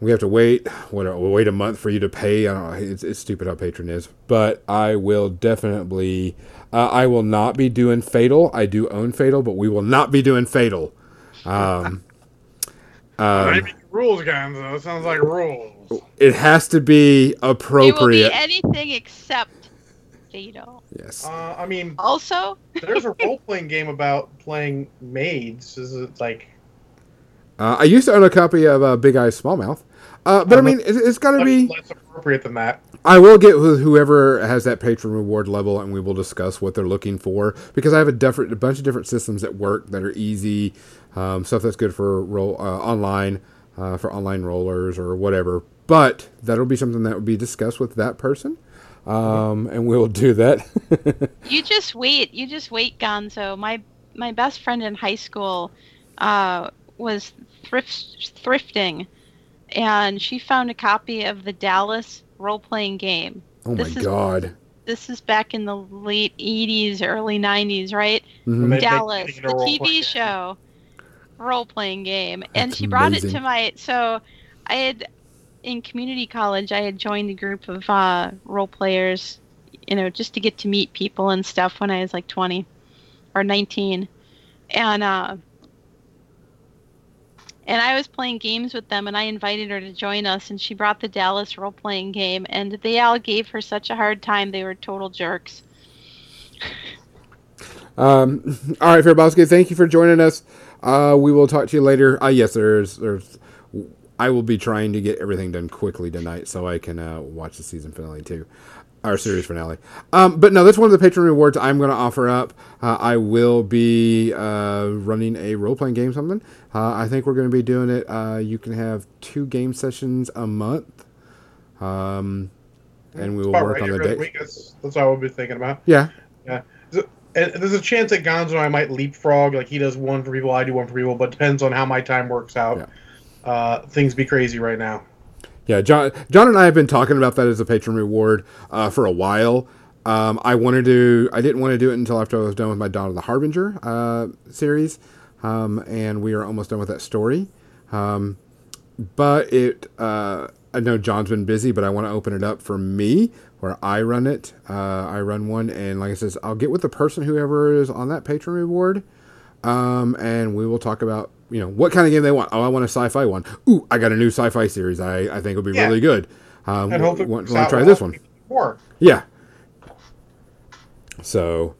we have to wait. What? Wait a month for you to pay. I don't know. It's, it's stupid how Patron is, but I will definitely. Uh, I will not be doing Fatal. I do own Fatal, but we will not be doing Fatal. Um, I um, make rules, Gonzo. It sounds like rules. it has to be It will be appropriate. anything except fatal. yes. Uh, I mean, Also, there's a role playing game about playing maids. Is it like? Uh, I used to own a copy of uh, Big Eyes Small Mouth, uh, but I Um, mean, it, it's got to be. less appropriate than that. I will get with whoever has that patron reward level, and we will discuss what they're looking for because I have a different, a bunch of different systems that work that are easy, um, stuff that's good for roll uh, online, uh, for online rollers or whatever. But that'll be something that will be discussed with that person, um, and we will do that. you just wait. You just wait, Gonzo. My my best friend in high school uh, was thrift thrifting, and she found a copy of the Dallas role playing game. oh my This is- god! This is back in the late '80s, early '90s, right? Mhm. Dallas, the TV show, role playing game, and she brought it to my. So, I had in community college, I had joined a group of uh, role players, you know, just to get to meet people and stuff when I was like 20 or 19, and uh, and I was playing games with them, and I invited her to join us, and she brought the Dallas role playing game, and they all gave her such a hard time. They were total jerks. Um, all right, Fairbowski, thank you for joining us. Uh, we will talk to you later. Uh, yes, there's, there's. I will be trying to get everything done quickly tonight so I can uh, watch the season finale too, our series finale. Um, but no, that's one of the patron rewards I'm going to offer up. Uh, I will be uh, running a role playing game something. Uh, I think we're going to be doing it. Uh, you can have two game sessions a month, um, and we will About work right on the date. That's, that's what I would be thinking about. Yeah, And there's a chance that Gonzo and I might leapfrog. Like he does one for people, I do one for people, but depends on how my time works out. Yeah. Uh, things be crazy right now. Yeah, John, John and I have been talking about that as a patron reward uh, for a while. Um, I wanted to, I didn't want to do it until after I was done with my Dawn of the Harbinger uh, series, um, and we are almost done with that story. Um, but it, uh, I know John's been busy, but I want to open it up for me where I run it. Uh, I run one, and like I says, I'll get with the person whoever is on that patron reward, um, and we will talk about you know what kind of game they want. Oh, I want a sci-fi one. Ooh, I got a new sci-fi series. I, I think will be Yeah. really good. Um, And hopefully, want, want to try this one? More. Yeah. So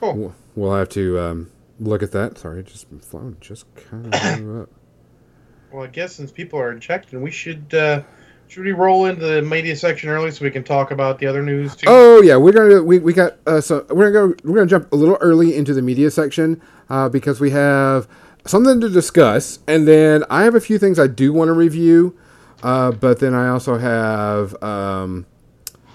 Cool. we'll have to um, look at that. Sorry, just phone just kind of up. Well, I guess since people are checked, and we should uh, should we roll into the media section early so we can talk about the other news too? Oh yeah, we're gonna we, we got uh, so we're gonna go we're gonna jump a little early into the media section uh, because we have something to discuss, and then I have a few things I do want to review, uh, but then I also have um,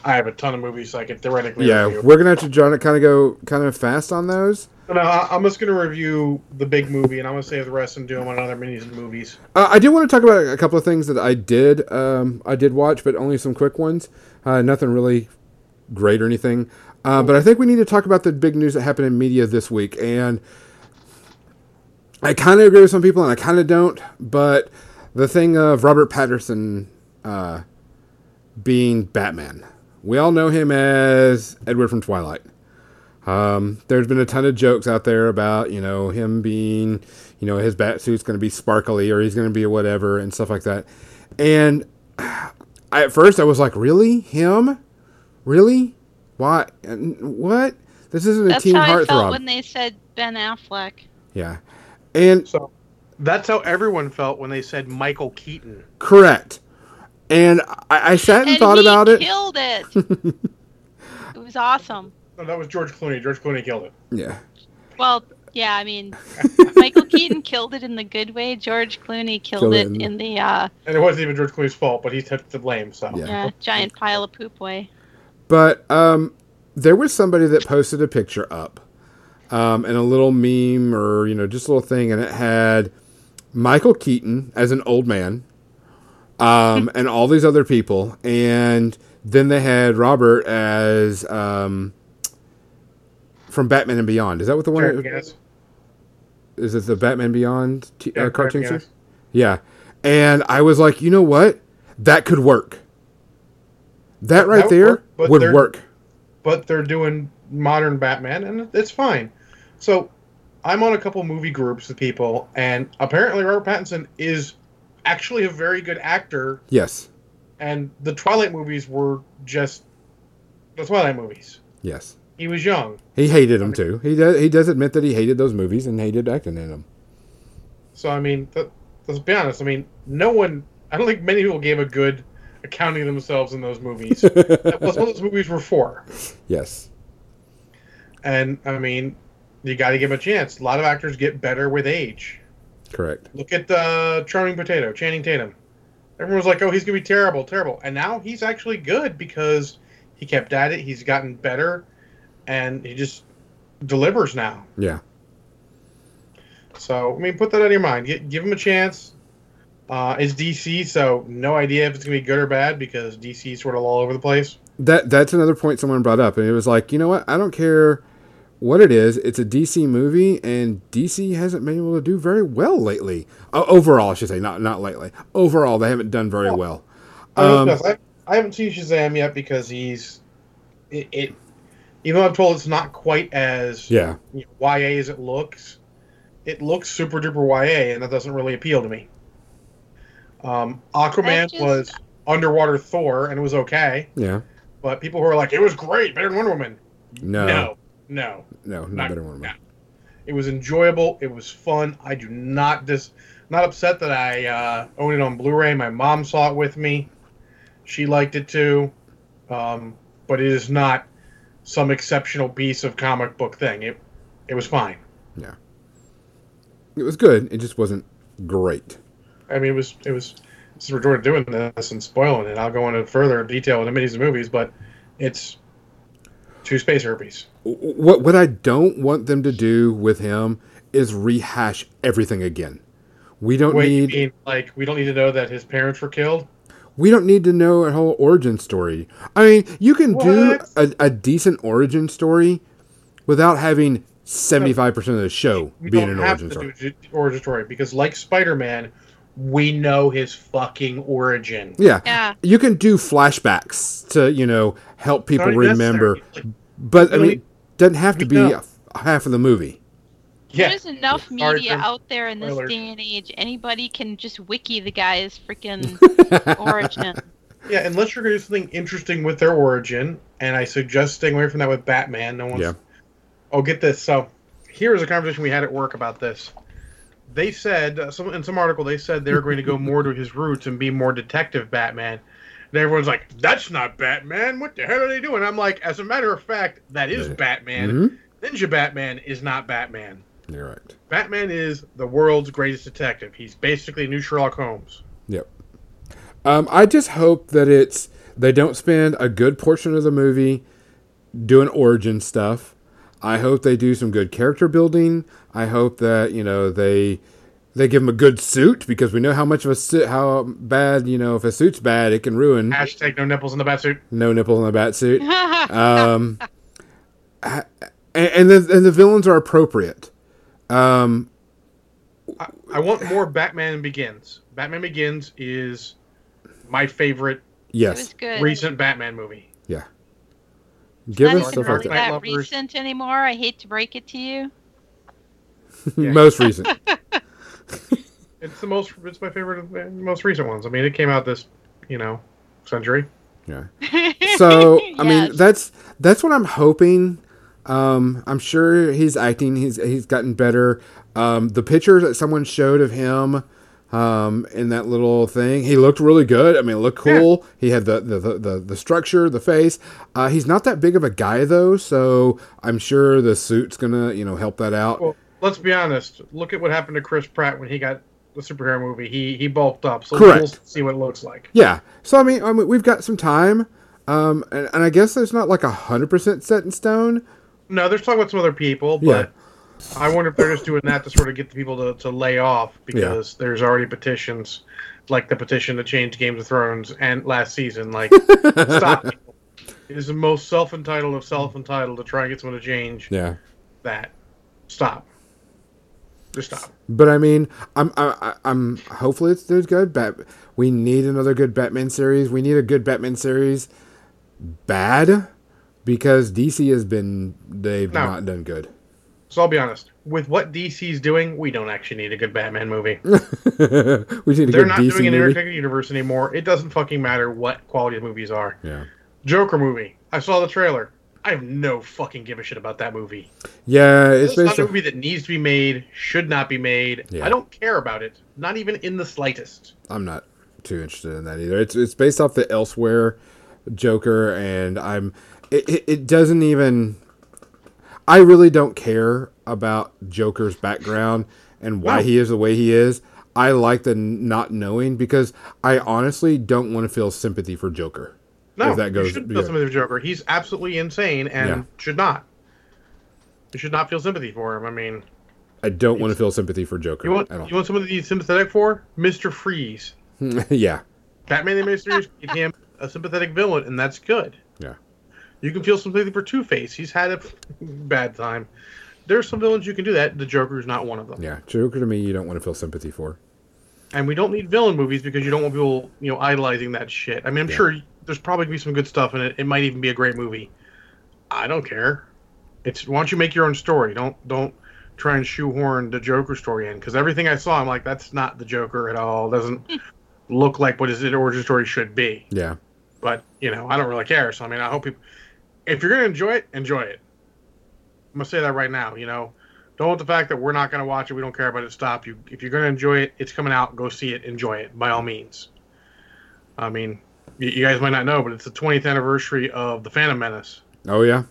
I have a ton of movies I could theoretically yeah review. we're gonna have to kind of go kind of fast on those. No, I- I'm just going to review the big movie, and I'm going to save the rest and do them on other minis and movies. Uh, I do want to talk about a couple of things that I did um, I did watch, but only some quick ones. Uh, nothing really great or anything. Uh, but I think we need to talk about the big news that happened in media this week, and I kind of agree with some people, and I kind of don't. But the thing of Robert Pattinson uh, being Batman, we all know him as Edward from Twilight. Um, there's been a ton of jokes out there about you know him being, you know, his bat suit's going to be sparkly or he's going to be whatever and stuff like that. And I, at first I was like, really him, really, why, what? This isn't a That's teen how I felt heartthrob. when they said Ben Affleck. yeah, and So That's how everyone felt when they said Michael Keaton. correct. And I, I sat and, And thought he about it. killed it. it was awesome. no, that was George Clooney. George Clooney killed it. Yeah, Well, yeah, I mean, Michael Keaton killed it in the good way. George Clooney killed, Killed it it in- in the uh, And it wasn't even George Clooney's fault, but he took the blame. So Yeah. yeah, giant pile of poop way. But um, there was somebody that posted a picture up, um, and a little meme or you know just a little thing, and it had Michael Keaton as an old man, um, and all these other people, and then they had Robert as um, from Batman and Beyond. Is that what the one? Jared Gass. Is it the Batman Beyond t- Yeah, uh, cartoon series? Yeah. and I was like, you know what, that could work. That right would there work, but would they're- work. but they're doing modern Batman, and it's fine. So, I'm on a couple movie groups with people, and apparently Robert Pattinson is actually a very good actor. Yes, And the Twilight movies were just the Twilight movies. yes. He was young, He hated them too. He does. He does admit that he hated those movies and hated acting in them. so I mean, th- let's be honest. I mean, no one. I don't think many people gave a good accounting of themselves in those movies. What those movies were for. yes. And I mean, you got to give him a chance. A lot of actors get better with age. Correct. Look at the Charming Potato, Channing Tatum. Everyone was like, "Oh, he's gonna be terrible, terrible," and now he's actually good because he kept at it. He's gotten better, and he just delivers now. Yeah. So I mean, put that on your mind. Give, give him a chance. Uh, it's DC, so no idea if it's gonna be good or bad because DC's sort of all over the place. That that's another point someone brought up, and it was like, you know what? I don't care what it is. It's a DC movie, and DC hasn't been able to do very well lately. Uh, overall, I should say, not not lately. Overall, they haven't done very well. I, Um, I, I haven't seen Shazam yet because he's it. it even though I'm told it's not quite as Yeah. you know, YA as it looks, it looks super duper YA, and that doesn't really appeal to me. Um, Aquaman just- was underwater Thor, and it was okay, Yeah. but people who are like, it was great, better than Wonder Woman. No. no, no. No. Not, Not- better one. no. It was enjoyable. It was fun. I do not dis not upset that I uh, own it on Blu-ray. My mom saw it with me. She liked it too, um, but it is not some exceptional piece of comic book thing. It it was fine. Yeah. It was good. It just wasn't great. I mean, it was it was. Since we're doing this and spoiling it, I'll go into further detail in the minis and movies, but it's two space herpes. What what I don't want them to do with him is rehash everything again. We don't Wait, you need mean like we don't need to know that his parents were killed? we don't need to know a whole origin story. I mean, you can do a, a decent origin story without having seventy five percent of the show We being don't an have origin to story. do origin story because, like Spider-Man, we know his fucking origin. Yeah. Yeah. You can do flashbacks to, you know, help people remember. Like, But I mean, it doesn't have to be don't. a- half of the movie. yeah, There's enough Sorry, media out there in this Spoilers. day and age. Anybody can just wiki the guy's freaking origin. yeah. Unless you're going to do something interesting with their origin, and I suggest staying away from that with Batman. No one's. Yeah. Oh, get this. So, here is a conversation we had at work about this. They said uh, some in some article they said they were going to go more to his roots and be more detective Batman. And everyone's like, "That's not Batman. What the hell are they doing?" I'm like, as a matter of fact, that is Yeah. Batman. Mhm. Ninja Batman is not Batman. You're right. Batman is the world's greatest detective. He's basically a new Sherlock Holmes. Yep. Um, I just hope that it's they don't spend a good portion of the movie doing origin stuff. I hope they do some good character building. I hope that you know they they give him a good suit because we know how much of a suit how bad you know if a suit's bad it can ruin Hashtag no nipples in the batsuit. no nipples in the bat suit. Um, and, and the and the villains are appropriate. Um, I, I want more Batman Begins. Batman Begins is my favorite yes, recent Batman movie. Yeah. Give us even stuff like really Dark that. That recent anymore. I hate to break it to you. Yeah. Most recent. It's the most. It's my favorite most recent ones. I mean, it came out this, you know, century. Yeah. So I mean, that's that's what I'm hoping. Um, I'm sure he's acting. He's he's gotten better. Um, the pictures that someone showed of him um, in that little thing, he looked really good. I mean, it looked cool. He had the the, the, the the structure, the face. Uh, he's not that big of a guy though, so I'm sure the suit's gonna you know help that out. Well, let's be honest. Look at what happened to Chris Pratt when he got the superhero movie. He he bulked up. So Correct. we'll see what it looks like. Yeah. So I mean, I mean we've got some time. Um, and, and I guess there's not like a hundred percent set in stone. No, there's talking about some other people, Yeah. but I wonder if they're just doing that to sort of get the people to, to lay off because there's already petitions, like the petition to change Games of Thrones and last season. Like, stop. people. It is the most self entitled of self entitled to try and get someone to change Yeah. that. Stop. Just stop. But I mean, I'm I, I- I'm hopefully it's there's good. Bat, we need another good Batman series. We need a good Batman series. Bad, because DC has been they've No. not done good. So I'll be honest. With what DC's doing, we don't actually need a good Batman movie. we need They're not DC doing an interconnected universe anymore. It doesn't fucking matter what quality the movies are. Yeah, Joker movie. I saw the trailer. I have no fucking give a shit about that movie. yeah. It's It's not a movie that needs to be made, should not be made. Yeah. I don't care about it. Not even in the slightest. I'm not too interested in that either. It's it's based off the Elseworld Joker, and I'm it, it, it doesn't even. I really don't care about Joker's background and why No. he is the way he is. I like the not knowing because I honestly don't want to feel sympathy for Joker. No, that goes- you shouldn't yeah. feel sympathy for Joker. He's absolutely insane and Yeah. should not. You should not feel sympathy for him. I mean, I don't want to feel sympathy for Joker you want at all. you want someone to be sympathetic for? Mister Freeze. yeah, Batman the Animated Series made him a sympathetic villain, and that's good. Yeah. You can feel sympathy for Two Face. He's had a bad time. There's some villains you can do that. The Joker's not one of them. yeah. Joker to me, you don't want to feel sympathy for. And we don't need villain movies because you don't want people, you know, idolizing that shit. I mean, I'm Yeah. sure there's probably gonna be some good stuff in it. It might even be a great movie. I don't care. It's why don't you make your own story? Don't don't try and shoehorn the Joker story in because everything I saw, I'm like, that's not the Joker at all. Doesn't hmm. look like what his origin story should be. Yeah, But you know, I don't really care. So I mean, I hope people, if you're gonna enjoy it, enjoy it. I'm gonna say that right now. You know, don't let the fact that we're not gonna watch it, we don't care about it, stop you. If you're gonna enjoy it, it's coming out. Go see it. Enjoy it by all means. I mean, you, guys might not know, but it's the 20th anniversary of the Phantom Menace. oh yeah,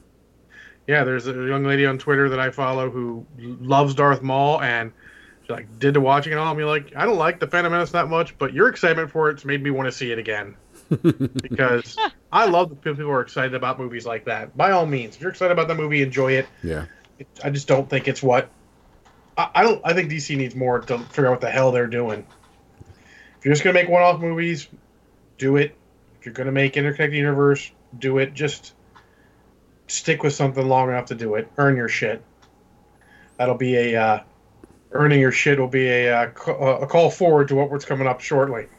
Yeah, there's a young lady on Twitter that I follow who loves Darth Maul and she like did the watching and all. I'm like, I don't like the Phantom Menace that much, but your excitement for it's made me want to see it again because I love that people are excited about movies like that. By all means, if you're excited about the movie, enjoy it. yeah. It- I just don't think it's what I, I don't. I think DC needs more to figure out what the hell they're doing. If you're just gonna make one-off movies, do it. If you're gonna make interconnected universe, do it. Just stick with something long enough to do it. Earn your shit. That'll be a uh, earning your shit will be a uh, uh, a call forward to what's coming up shortly.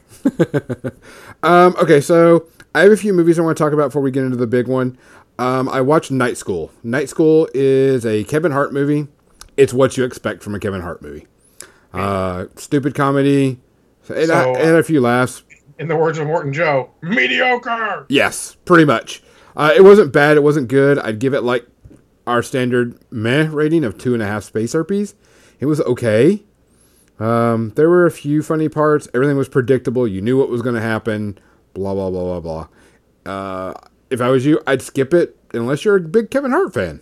Um, okay, so I have a few movies I want to talk about before we get into the big one. Um, I watched Night School. Night School is a Kevin Hart movie. It's what you expect from a Kevin Hart movie. Uh, stupid comedy. It, So, it had a few laughs. In the words of Morton Joe, mediocre. Yes, pretty much. Uh, it wasn't bad. It wasn't good. I'd give it like our standard meh rating of two and a half space harpies. It was okay. Um, there were a few funny parts. Everything was predictable. You knew what was going to happen. Blah blah blah blah blah. Uh, if I was you, I'd skip it unless you're a big Kevin Hart fan.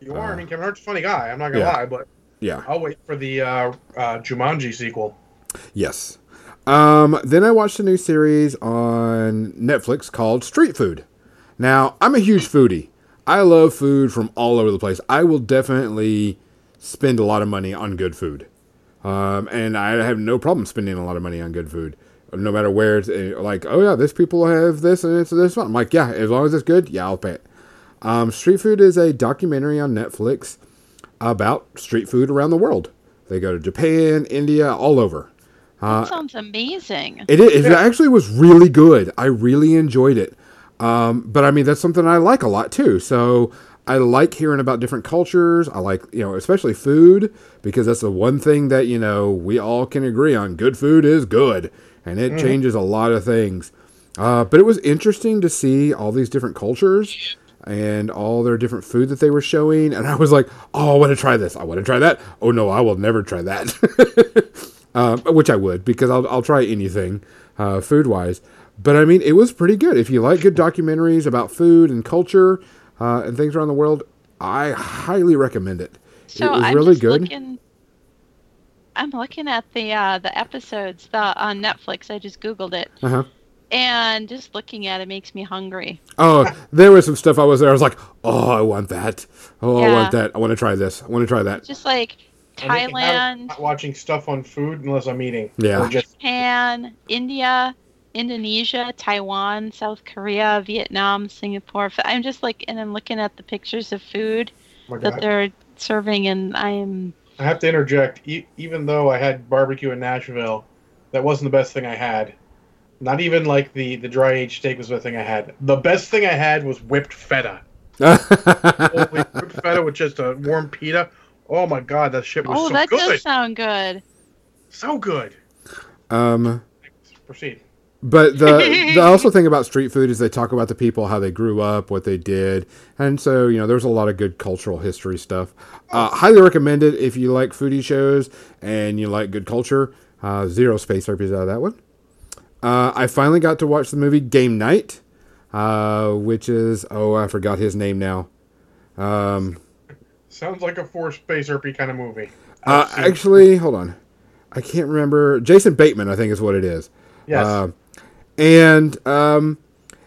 You are. I mean, Kevin Hart's a funny guy. I'm not gonna Yeah. lie, but Yeah. I'll wait for the uh, uh, Jumanji sequel. Yes. Um, then I watched a new series on Netflix called Street Food. Now, I'm a huge foodie. I love food from all over the place. I will definitely spend a lot of money on good food. Um, and I have no problem spending a lot of money on good food, no matter where it's uh, like, oh yeah, this people have this and it's this one. I'm like, yeah, as long as it's good, yeah, I'll pay it. Um, Street Food is a documentary on Netflix about street food around the world. They go to Japan, India, all over. That sounds amazing. It, is, it actually was really good. I really enjoyed it. Um, but I mean, that's something I like a lot too. So I like hearing about different cultures. I like, you know, especially food because that's the one thing that, you know, we all can agree on. Good food is good and it changes a lot of things. Uh, but it was interesting to see all these different cultures and all their different food that they were showing. And I was like, oh, I want to try this. I want to try that. Oh, no, I will never try that. um, which I would because I'll, I'll try anything uh, food wise. But I mean, it was pretty good. If you like good documentaries about food and culture uh, and things around the world, I highly recommend it. So it was I'm really good. looking. I'm looking at the uh, the episodes the on Netflix. I just googled it, Uh-huh. and just looking at it makes me hungry. Oh, there was some stuff I was there. I was like, oh, I want that. Oh, I want that. I want to try this. I want to try that. Just like I make a habit of Thailand, Not watching stuff on food unless I'm eating. Yeah. Just Japan, India, Indonesia, Taiwan, South Korea, Vietnam, Singapore. I'm just like, and I'm looking at the pictures of food oh that they're serving, and I am I have to interject. E- even though I had barbecue in Nashville, that wasn't the best thing I had. Not even like the the dry aged steak was the thing I had. The best thing I had was whipped feta. Whipped feta with just a warm pita. Oh my god, that shit was Oh, so good. Oh, that does sound good. So good. um, Proceed. But the the also thing about street food is they talk about the people, how they grew up, what they did, and so you know there's a lot of good cultural history stuff. Uh, highly recommend it if you like foodie shows and you like good culture. Uh, zero space herpes out of that one. Uh, I finally got to watch the movie Game Night, uh, which is oh I forgot his name now. Um, Sounds like a four space RP kind of movie. uh, actually, hold on, I can't remember. Jason Bateman, I think is what it is. yes. Uh, and um,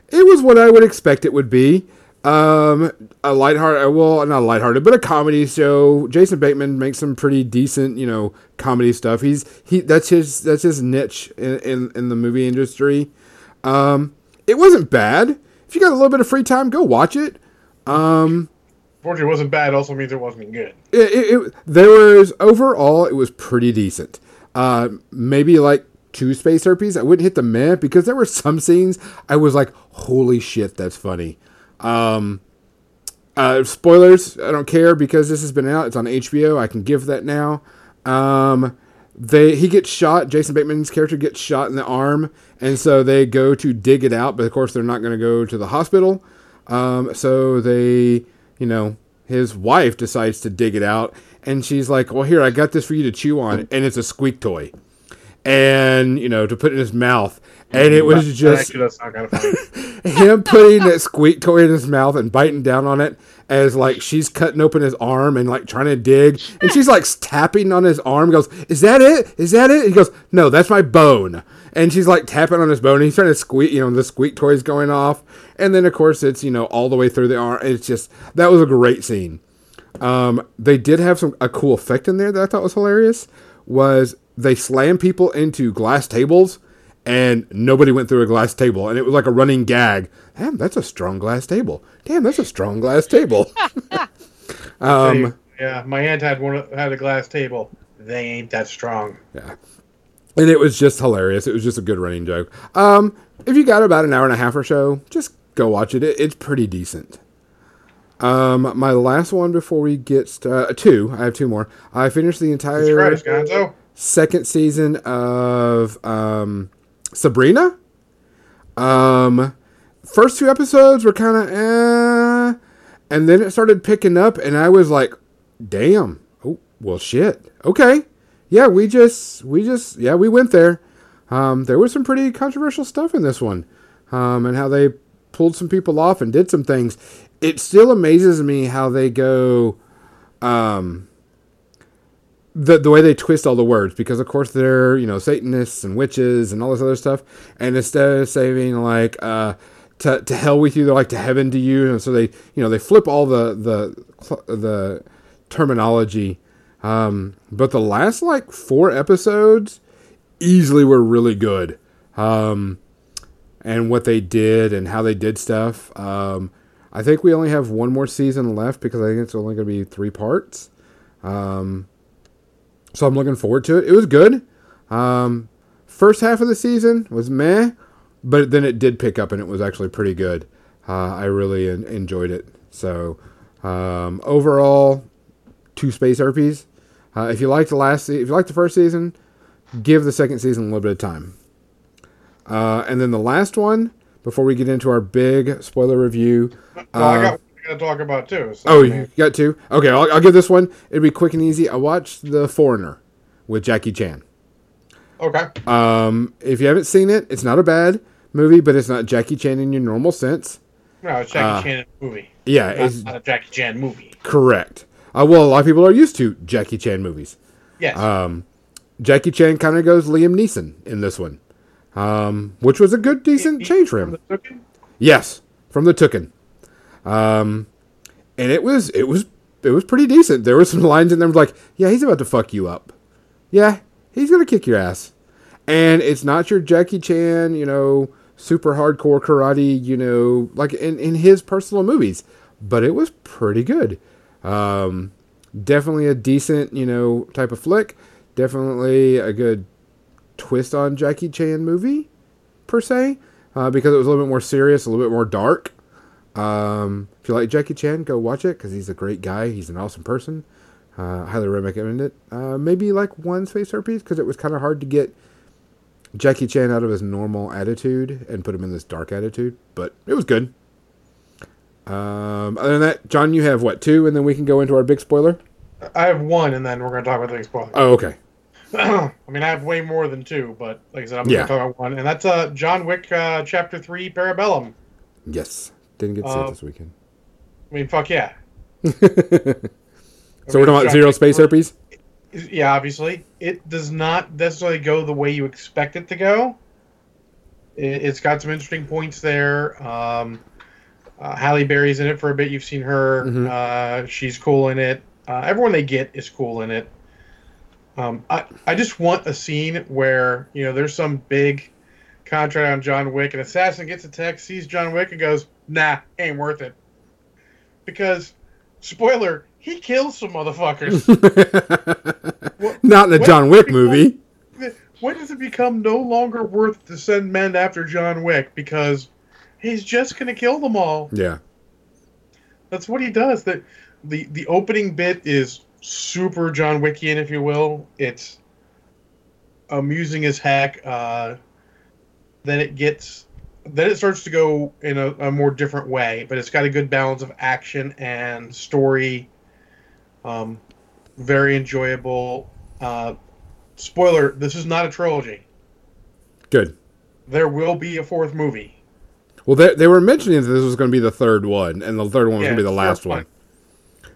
it was what I would expect it would be. Um, a lighthearted, well, not lighthearted, but a comedy show. Jason Bateman makes some pretty decent, you know, comedy stuff. He's he that's his that's his niche in in, in the movie industry. Um, it wasn't bad. If you got a little bit of free time, go watch it. Um, Fortunately, it wasn't bad. Also means it wasn't good. it, it, it there was overall it was pretty decent. Uh, maybe like two space herpes. I wouldn't hit the meh because there were some scenes I was like, holy shit, that's funny. Um, uh, spoilers, I don't care because this has been out. It's on HBO. I can give that now. Um, they he gets shot. Jason Bateman's character gets shot in the arm, and so they go to dig it out. But of course, they're not going to go to the hospital. Um, so they, you know, his wife decides to dig it out, and she's like, "Well, here, I got this for you to chew on," and it's a squeak toy, and you know, to put in his mouth, and it was just actually does sound kind of funny. him putting that squeak toy in his mouth and biting down on it as like she's cutting open his arm and like trying to dig and she's like tapping on his arm. Goes is that it? Is that it? He goes no that's my bone. And she's like tapping on his bone and he's trying to squeak you know the squeak toy's going off. And then of course it's you know all the way through the arm. It's just that was a great scene. Um, they did have some a cool effect in there that I thought was hilarious. Was they slam people into glass tables, and nobody went through a glass table, and it was like a running gag. Damn, that's a strong glass table. Damn, that's a strong glass table. um, yeah, my aunt had one had a glass table. They ain't that strong. yeah, and it was just hilarious. It was just a good running joke. Um, if you got about an hour and a half or so, just go watch it. it it's pretty decent. Um, my last one before we get st- uh, two. I have two more. I finished the entire. Right, second season of um, Sabrina. Um, first two episodes were kind of eh, and then it started picking up, and I was like, "Damn! Oh well, shit. Okay, yeah, we just we just yeah we went there. Um, there was some pretty controversial stuff in this one, um, and how they pulled some people off and did some things. It still amazes me how they go." Um, the the way they twist all the words because of course they're you know Satanists and witches and all this other stuff, and instead of saying like uh, to to hell with you, they're like to heaven to you, and so they you know they flip all the the the terminology. Um, but the last like four episodes easily were really good. Um, and what they did and how they did stuff. Um, I think we only have one more season left because I think it's only going to be three parts. Um, so I'm looking forward to it. It was good. Um, first half of the season was meh, but then it did pick up and it was actually pretty good. Uh, I really en- enjoyed it. So um, overall, two space herpes. Uh, if you like the last, se- if you like the first season, give the second season a little bit of time. Uh, and then the last one, before we get into our big spoiler review. No, I uh, got Got to talk about too. So, Oh, I mean, you got two? Okay, I'll, I'll give this one. It'll be quick and easy. I watched The Foreigner with Jackie Chan. okay. Um, if you haven't seen it, it's not a bad movie, but it's not Jackie Chan in your normal sense. No, it's Jackie uh, Chan movie. Yeah, Not, it's not a Jackie Chan movie. correct. Uh, well, a lot of people are used to Jackie Chan movies. Yes. Um, Jackie Chan kind of goes Liam Neeson in this one, um, which was a good, decent change for him. From the Yes, from the Tooken. Um, and it was it was it was pretty decent. There were some lines in there like, yeah, he's about to fuck you up. Yeah, he's gonna kick your ass. And it's not your Jackie Chan, you know, super hardcore karate, you know, like in, in his personal movies. But it was pretty good. Um, definitely a decent, you know, type of flick. Definitely a good twist on Jackie Chan movie, per se, uh, because it was a little bit more serious, a little bit more dark. Um, if you like Jackie Chan, go watch it because he's a great guy. He's an awesome person. Uh, highly recommend it. Uh, maybe like one Space Herpes because it was kind of hard to get Jackie Chan out of his normal attitude and put him in this dark attitude, but it was good. Um, other than that, John, you have what two, and then we can go into our big spoiler. I have one, and then we're going to talk about the big spoiler. Oh, okay. I mean, I have way more than two, but like I said, I'm Yeah. going to talk about one, and that's uh, John Wick uh, Chapter Three, Parabellum. Yes, didn't get to see Uh, it this weekend. I mean, fuck yeah. so we're talking about zero space herpes. Yeah, obviously, it does not necessarily go the way you expect it to go. It, it's got some interesting points there. Um, uh, Halle Berry's in it for a bit. You've seen her. Mhm. Uh, she's cool in it. Uh, everyone they get is cool in it. Um, I, I just want a scene where you know there's some big contract on John Wick, and assassin gets a text, sees John Wick, and goes, "Nah, ain't worth it." Because, spoiler, he kills some motherfuckers. Not in a John Wick movie. when does it become no longer worth to send men after John Wick because he's just gonna kill them all? Yeah, That's what he does. That the the opening bit is super John Wickian, if you will. It's amusing as heck. Uh, then it gets then it starts to go in a, a more different way, but it's got a good balance of action and story. Um, very enjoyable. Uh, spoiler: This is not a trilogy. good. There will be a fourth movie. Well, they, they were mentioning that this was going to be the third one, and the third one was Yeah, going to be the last one.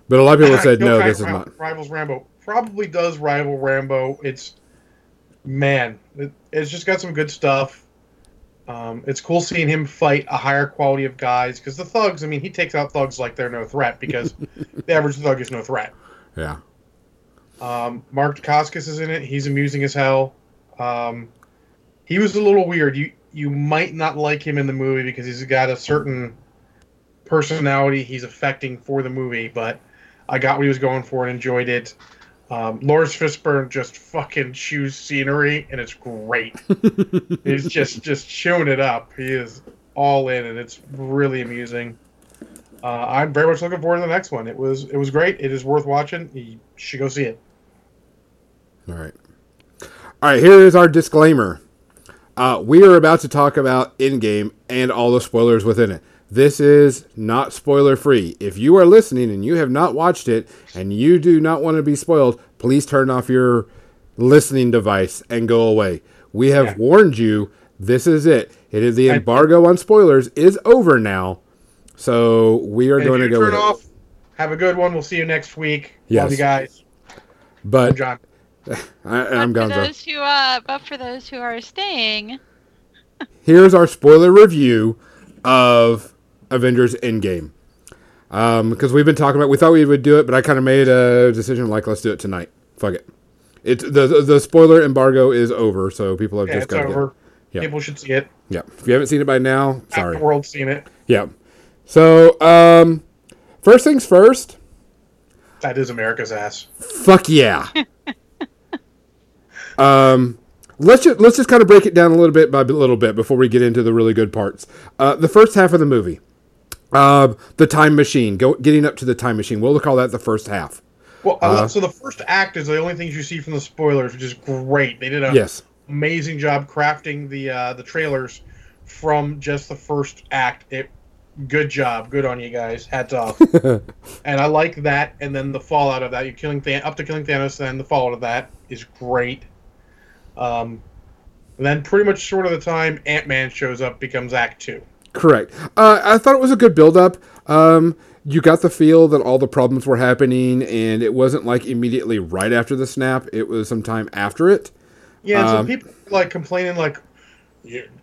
But a lot of people said no, this is not. Rivals Rambo. Probably does rival Rambo. It's man, it, it's just got some good stuff. Um, it's cool seeing him fight a higher quality of guys because the thugs. I mean, he takes out thugs like they're no threat because the average thug is no threat. Yeah, Um, Mark Dacascos is in it. He's amusing as hell. Um, he was a little weird. You you might not like him in the movie because he's got a certain personality he's affecting for the movie, but I got what he was going for and enjoyed it. Um, Laurence Fishburne just fucking chews scenery and it's great. he's just just chewing it up. He is all in and it's really amusing. Uh, I'm very much looking forward to the next one. It was it was great. It is worth watching. You should go see it. All right. All right, here is our disclaimer. Uh, we are about to talk about Endgame and all the spoilers within it. This is not spoiler free. If you are listening and you have not watched it and you do not want to be spoiled, please turn off your listening device and go away. We have Yeah. warned you. This is it. It is the embargo on spoilers is over now. So we are And going to if you go with turn it. off, have a good one. We'll see you next week. Yes. Love you guys. I'm But John. I, I'm but for those who, uh, but for those who are staying, here's our spoiler review of Avengers Endgame. Because we've been talking about, we thought we would do it, but I kind of made a decision like, let's do it tonight. Fuck it. It's the the, spoiler embargo is over, so people have Yeah, just got over. Yeah. People should see it. Yeah, if you haven't seen it by now, Half sorry. the world's seen it. Yeah. So, um, first things first. That is America's ass. Fuck yeah. um, let's just let's just kind of break it down a little bit by a little bit before we get into the really good parts. Uh, the first half of the movie, uh, the time machine, go getting up to the time machine. We'll call that the first half. Well, Uh, so the first act is the only things you see from the spoilers, which is great. They did an Yes. amazing job crafting the uh, the trailers from just the first act. It, good job, good on you guys. Hats off. and I like that. And then the fallout of that, you killing Than- up to killing Thanos, then the fallout of that is great. Um, and then pretty much sort of the time Ant Man shows up becomes Act Two. Correct. Uh, I thought it was a good build up. Um, you got the feel that all the problems were happening, and it wasn't like immediately right after the snap. It was some time after it. Yeah, and Um, some people like complaining like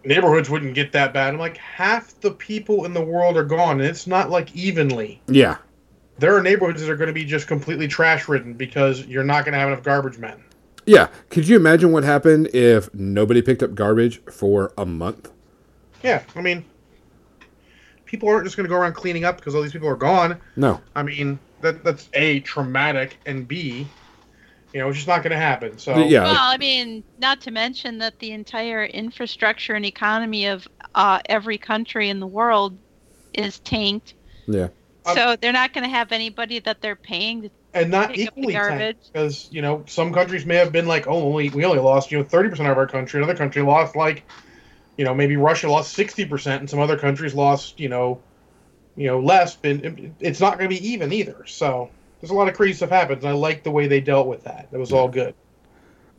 neighborhoods wouldn't get that bad. I'm like half the people in the world are gone, and it's not like evenly. Yeah. There are neighborhoods that are going to be just completely trash ridden because you're not going to have enough garbage men. Yeah. Could you imagine what happened if nobody picked up garbage for a month? Yeah, I mean, people aren't just going to go around cleaning up because all these people are gone. No. I mean, that that's a traumatic and b, you know, it's just not going to happen. So Yeah. Well, I mean, not to mention that the entire infrastructure and economy of uh, every country in the world is tanked. Yeah. Um, So they're not going to have anybody that they're paying to and not Pick up equally garbage. because you know some countries may have been like, oh, only we only lost you know thirty percent of our country. Another country lost like, you know, maybe Russia lost sixty percent, and some other countries lost you know, you know less. But it's not going to be even either. So there's a lot of crazy stuff happens. And I like the way they dealt with that. It was all good.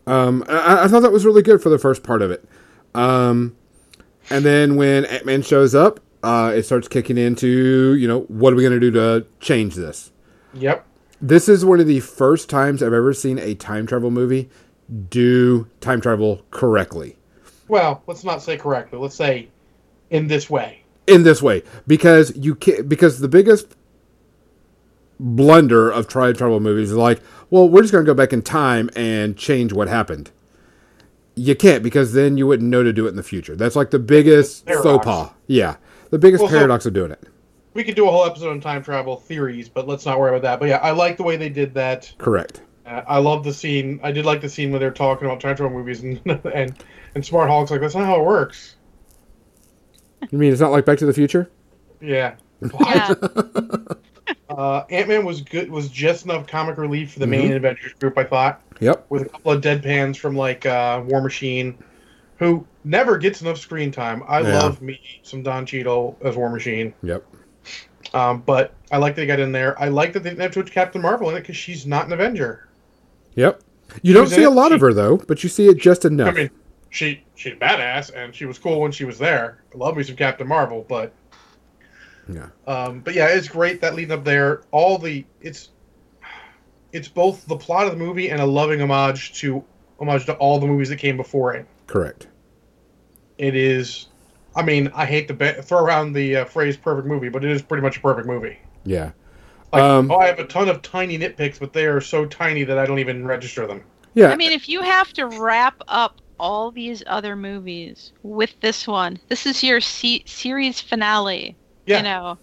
Um, I, I thought that was really good for the first part of it. Um, and then when Ant Man shows up, uh, it starts kicking into, you know, what are we going to do to change this? Yep. This is one of the first times I've ever seen a time travel movie do time travel correctly Well, let's not say correctly. Let's say in this way. in this way because you can because the biggest blunder of time travel movies is like, well, we're just going to go back in time and change what happened. You can't because then you wouldn't know to do it in the future. That's like the biggest Paradox. faux pas. Yeah, the biggest Well, so- paradox of doing it. We could do a whole episode on time travel theories, but let's not worry about that. But yeah, I like the way they did that. Correct. Uh, I love the scene. I did like the scene where they're talking about time travel movies, and and and Smart Hulk's like, "That's not how it works." You mean it's not like Back to the Future? Yeah. Yeah. Uh, Ant Man was good. Was just enough comic relief for the Mm-hmm. main Avengers group, I thought, Yep. with a couple of deadpans from like uh, War Machine, who never gets enough screen time. I Yeah. love me some Don Cheadle as War Machine, Yep. um, but I like that they got in there. I like that they didn't have to put Captain Marvel in it because she's not an Avenger. Yep. You don't see a it. lot of her though, but you see it just enough. I mean, she she's badass and she was cool when she was there. I love me some Captain Marvel, but yeah. um, but yeah, it's great that leading up there. All the it's it's both the plot of the movie and a loving homage to homage to all the movies that came before it. Correct. It is, I mean, I hate to be- throw around the uh, phrase "perfect movie," but it is pretty much a perfect movie. Yeah. Like, Um, oh, I have a ton of tiny nitpicks, but they are so tiny that I don't even register them. Yeah. I mean, if you have to wrap up all these other movies with this one, this is your se- series finale. Yeah. You know,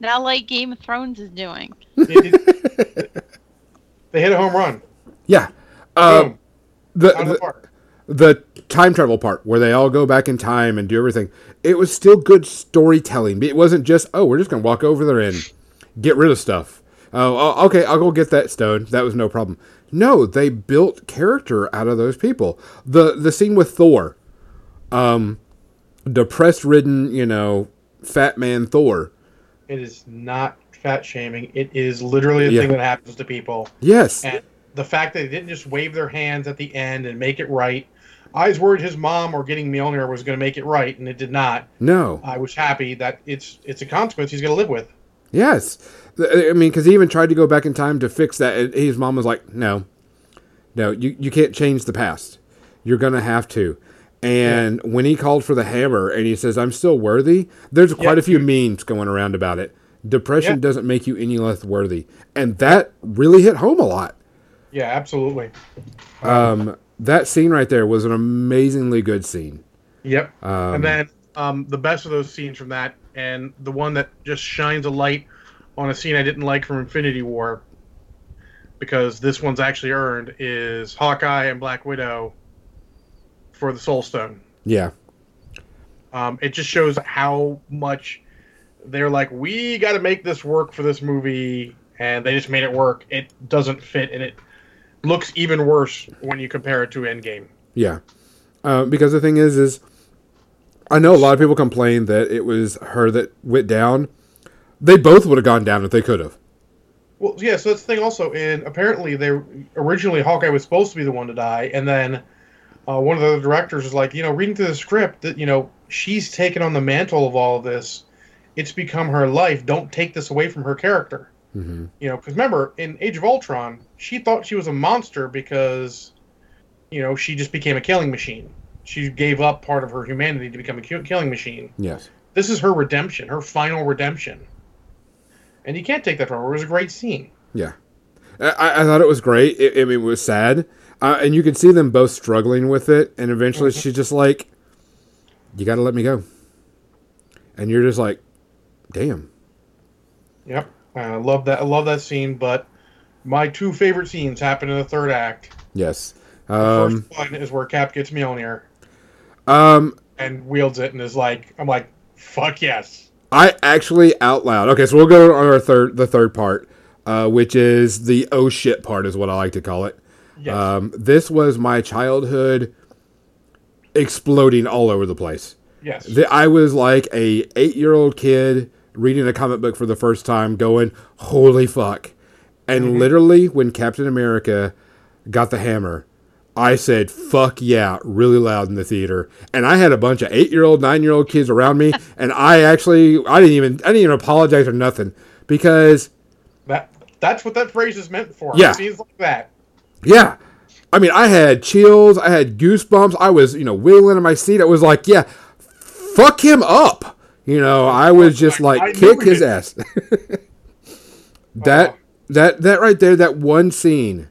not like Game of Thrones is doing. It- it- they hit a home run. yeah. Uh, the, the the time travel part where they all go back in time and do everything. It was still good storytelling. It wasn't just oh we're just gonna walk over there and get rid of stuff. Oh, okay, I'll go get that stone. That was no problem. No, they built character out of those people. the The scene with Thor, um, depressed ridden, you know, fat man Thor. It is not fat shaming. It is literally a Yeah. thing that happens to people. Yes, And the fact that they didn't just wave their hands at the end and make it right. I was worried his mom or getting Mjolnir was going to make it right, and it did not. no, I was happy that it's it's a consequence he's going to live with. Yes, I mean, because he even tried to go back in time to fix that. and His mom was like, "No, no, you you can't change the past. You're gonna have to." And when he called for the hammer and he says, "I'm still worthy," there's quite Yeah. a few memes going around about it. Depression Yeah. doesn't make you any less worthy, and that really hit home a lot. Yeah, absolutely. Um, that scene right there was an amazingly good scene. Yep. Um, and then um, the best of those scenes from that, and the one that just shines a light on a scene I didn't like from Infinity War, because this one's actually earned, is Hawkeye and Black Widow for the Soul Stone. yeah, Um, it just shows how much they're like, we got to make this work for this movie, and they just made it work. It doesn't fit, and it looks even worse when you compare it to Endgame. Yeah, uh, because the thing is, is I know a lot of people complain that it was her that went down. They both would have gone down if they could have. Well, yeah, so that's the thing also, and apparently they originally Hawkeye was supposed to be the one to die, and then uh, one of the directors was like, you know, reading through the script that you know she's taken on the mantle of all of this. It's become her life. Don't take this away from her character. hmm You know, because remember in Age of Ultron, she thought she was a monster because, you know, she just became a killing machine. She gave up part of her humanity to become a killing machine. Yes. This is her redemption, her final redemption. And you can't take that from her. It was a great scene. Yeah. I, I thought it was great. It, I mean, it was sad, uh, and you could see them both struggling with it. And eventually, she's just like, "You got to let me go," and you're just like, "Damn." Yep. I love that. I love that scene. But my two favorite scenes happen in the third act. Yes. The Um, first one is where Cap gets Mjolnir um, and wields it, and is like, I'm like, fuck yes. I actually out loud. Okay, so we'll go on our third, the third part, uh, which is the oh shit part, is what I like to call it. Yes. Um, this was my childhood exploding all over the place. yes. The- I was like a eight year old kid reading a comic book for the first time, going, "Holy fuck!" And literally, when Captain America got the hammer, I said, "Fuck yeah!" really loud in the theater, and I had a bunch of eight year old, nine year old kids around me, and I actually, I didn't even, I didn't even apologize or nothing because, that that's what that phrase is meant for. Yeah. Scenes like that. yeah. I mean, I had chills, I had goosebumps, I was, you know, wiggling in my seat. I was like, yeah, fuck him up. You know, I was just I like, knew kick his did. ass. Oh. that, Oh. that, that right there, that one scene,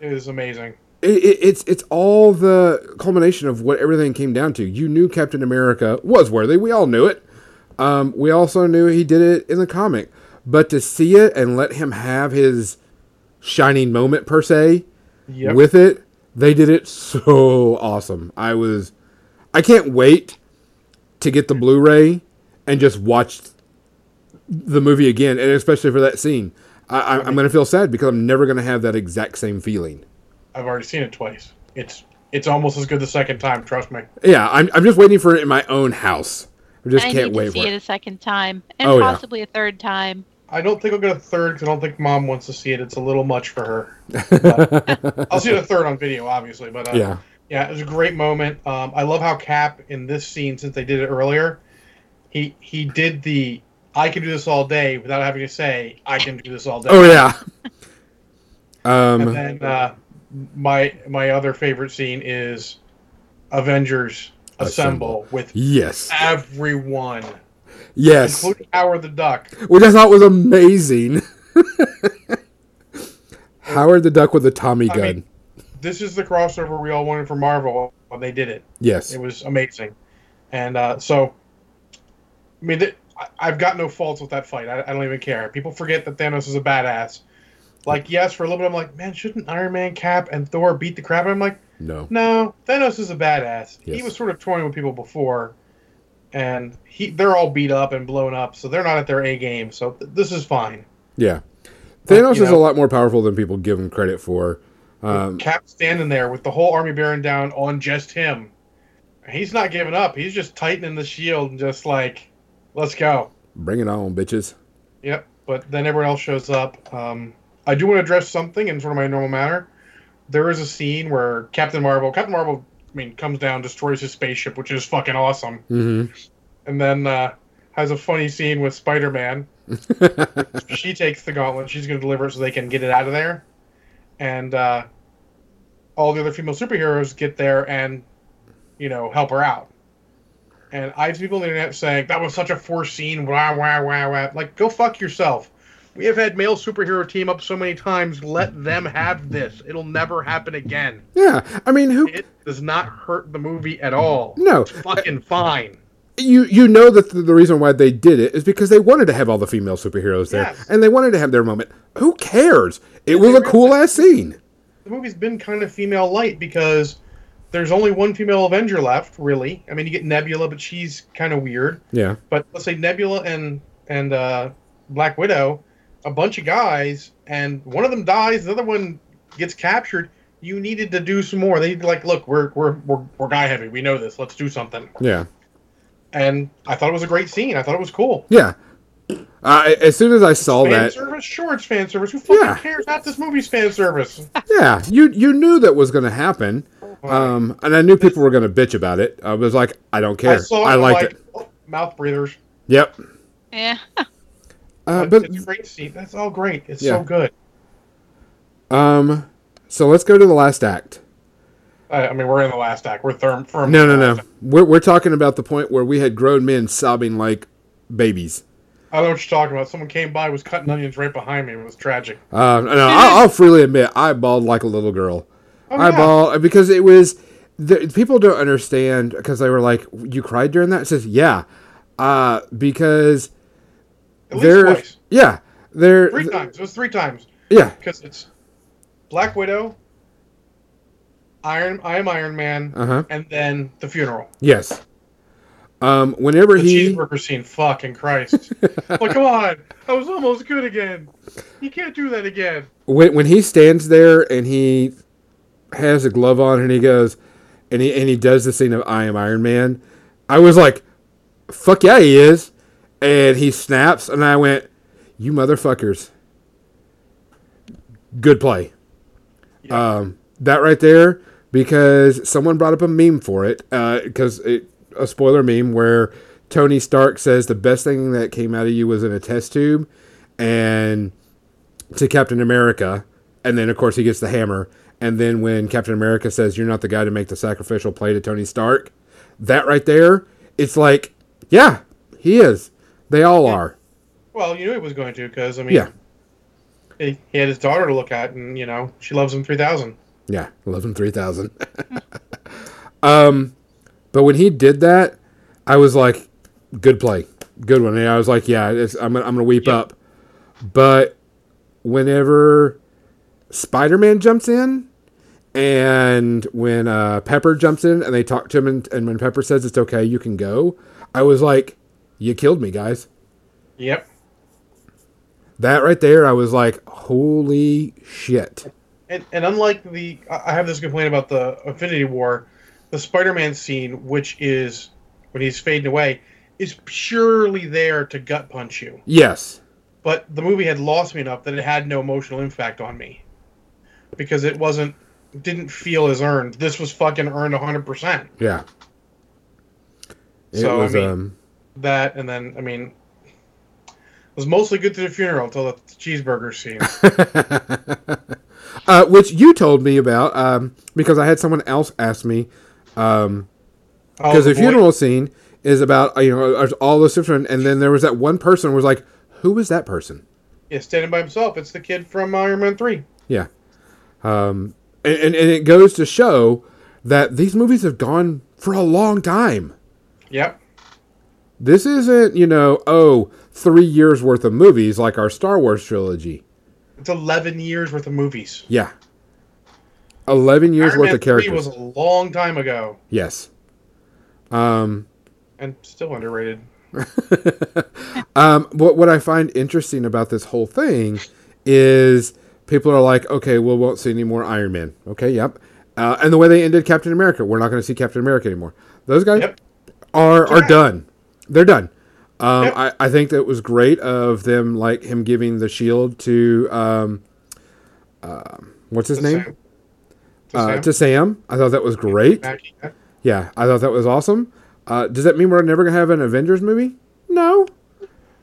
It is amazing. It, it, it's it's all the culmination of what everything came down to. You knew Captain America was worthy. We all knew it. Um, we also knew he did it in the comic, but to see it and let him have his shining moment per se Yep. with it, they did it so awesome. I was, I can't wait to get the Blu-ray and just watch the movie again, and especially for that scene. I, I, I'm going to feel sad because I'm never going to have that exact same feeling. I've already seen it twice. It's it's almost as good the second time. Trust me. Yeah, I'm, I'm just waiting for it in my own house. I just I can't need wait to see for it it. a second time, and Oh, yeah. possibly a third time. I don't think I'll get a third because I don't think Mom wants to see it. It's a little much for her. I'll see the third on video, obviously. But uh, Yeah, yeah, it was a great moment. Um, I love how Cap in this scene, since they did it earlier, he he did the "I can do this all day" without having to say "I can do this all day." Oh yeah. And Um. then uh, my my other favorite scene is Avengers Assemble, with Yes. everyone, Yes. including Howard the Duck. Which I thought was amazing. Howard the Duck with the Tommy I gun. mean- This is the crossover we all wanted for Marvel when they did it. yes. It was amazing, and uh, so I mean, th- I've got no faults with that fight. I, I don't even care. People forget that Thanos is a badass. Like, yes, for a little bit, I'm like, man, shouldn't Iron Man, Cap, and Thor beat the crap? out of him? I'm like, No. no, Thanos is a badass. He was sort of toying with people before, and he they're all beat up and blown up, so they're not at their A game. So th- this is fine. Yeah. Thanos is a lot more powerful than people give him credit for. Um, Cap standing there with the whole army bearing down on just him. He's not giving up. He's just tightening the shield and just like, let's go. bring it on, bitches. Yep. But then everyone else shows up. Um, I do want to address something in sort of my normal manner. There is a scene where Captain Marvel, Captain Marvel, I mean, comes down, destroys his spaceship, which is fucking awesome, hmm and then uh, has a funny scene with Spider Man. she takes the gauntlet. She's going to deliver it so they can get it out of there, and uh, all the other female superheroes get there and you know help her out. And I have people on the internet saying that was such a forced scene. Wah wah wah wah. Like, go fuck yourself. We have had male superhero team up so many times. Let them have this. It'll never happen again. Yeah. I mean, who? It does not hurt the movie at all. No. It's fucking fine. You you know that the, the reason why they did it is because they wanted to have all the female superheroes there, Yes. and they wanted to have their moment. Who cares? It was a cool ass scene. the movie's been kind of female light because there's only one female Avenger left, really. I mean, you get Nebula, but she's kind of weird. Yeah. But let's say Nebula and and uh, Black Widow, a bunch of guys, and one of them dies, the other one gets captured. You needed to do some more. They like, look, we're we're we're, we're guy heavy. We know this. Let's do something. Yeah. And I thought it was a great scene. I thought it was cool. Yeah. Uh, as soon as I saw Fan that, service, sure, it's fan service. Who fucking Yeah. cares? Half this movie's fan service. yeah, you you knew that was going to happen, um, and I knew people were going to bitch about it. I was like, I don't I care. saw. I I'm liked like, it. oh, mouth breathers. Yep. Yeah. Uh, But it's great. That's all great. It's Yeah. so good. um, so let's go to the last act. I, I mean, we're in the last act. We're firm. firm No, no, no. We're we're talking about the point where we had grown men sobbing like babies. I don't know what you're talking about. Someone came by, was cutting onions right behind me. It was tragic. Um, no, I'll, I'll freely admit I bawled like a little girl. Oh, I yeah. bawled because it was the, people don't understand because they were like, "You cried during that?" It says, "Yeah," uh, because At least twice. yeah, There, Three times. It was three times yeah, because it's Black Widow, Iron I am Iron Man, uh huh, and then the funeral. yes. Um, whenever The he, cheeseburger scene. Fucking Christ! like, come on, I was almost good again. You can't do that again. when when he stands there and he has a glove on and he goes and he and he does the scene of I am Iron Man, I was like, "Fuck yeah, he is!" And he snaps, and I went, "You motherfuckers!" Good play. Yeah. Um, that right there, because someone brought up a meme for it, because it a spoiler meme where Tony Stark says the best thing that came out of you was in a test tube, and to Captain America, and then of course he gets the hammer, and then when Captain America says you're not the guy to make the sacrificial play to Tony Stark, that right there, it's like, yeah, he is. They all are. Well, you knew he was going to because I mean, Yeah. he, he had his daughter to look at, and you know she loves him three thousand. Yeah, eleven three thousand. um, but when he did that, I was like, good play, good one. And I was like, yeah, it's, I'm gonna, I'm gonna weep Yeah. up. But whenever Spider Man jumps in, and when uh, Pepper jumps in, and they talk to him, and, and when Pepper says it's okay, you can go, I was like, you killed me, guys. Yep. That right there, I was like, holy shit. And, and unlike the, I have this complaint about the Infinity War, the Spider-Man scene, which is when he's fading away, is purely there to gut punch you. Yes. But the movie had lost me enough that it had no emotional impact on me because it wasn't, didn't feel as earned. This was fucking earned hundred percent. Yeah. It So, I mean- um, That and then I mean, it was mostly good to the funeral until the cheeseburger scene. uh, which you told me about um, because I had someone else ask me um, Oh, because the, funeral scene is about uh, you know uh, all those different and then there was that one person who was like who was that person Yeah, standing by himself. It's the kid from Iron Man Three. yeah um, and, and, and it goes to show that these movies have gone for a long time Yep. This isn't you know oh three years worth of movies like our Star Wars trilogy It's eleven years worth of movies. yeah 11 years Iron worth Man of characters 3 was a long time ago yes um and still underrated. Um, what what I find interesting about this whole thing is people are like, okay, we won't see any more Iron Man. Okay, yep. Uh, and the way they ended Captain America, we're not going to see Captain America anymore. Those guys Yep. are are done. They're done. Um, Yep. I, I think that was great of them, like him giving the shield to um, um what's his To name Sam. To uh, Sam. to Sam. I thought that was great. Yeah. I thought that was awesome. Uh, does that mean we're never going to have an Avengers movie? No.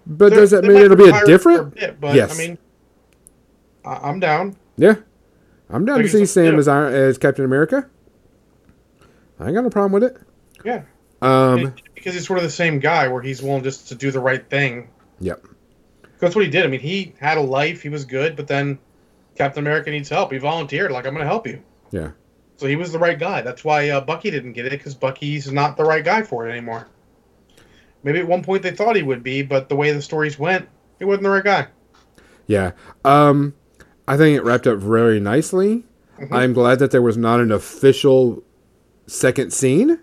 But They're- does that mean it'll be a different? bit, but Yes. I mean, I- I'm down. Yeah, I'm down to see Sam yeah. as Iron, as Captain America. I ain't got no problem with it. Yeah. Um, because he's sort of the same guy where he's willing just to do the right thing. yep. That's what he did. I mean, he had a life. He was good, but then Captain America needs help. He volunteered, like, I'm going to help you. Yeah. So he was the right guy. That's why uh, Bucky didn't get it, because Bucky's not the right guy for it anymore. Maybe at one point they thought he would be, but the way the stories went, he wasn't the right guy. Yeah. Um, I think it wrapped up very nicely. Mhm. I'm glad that there was not an official second scene.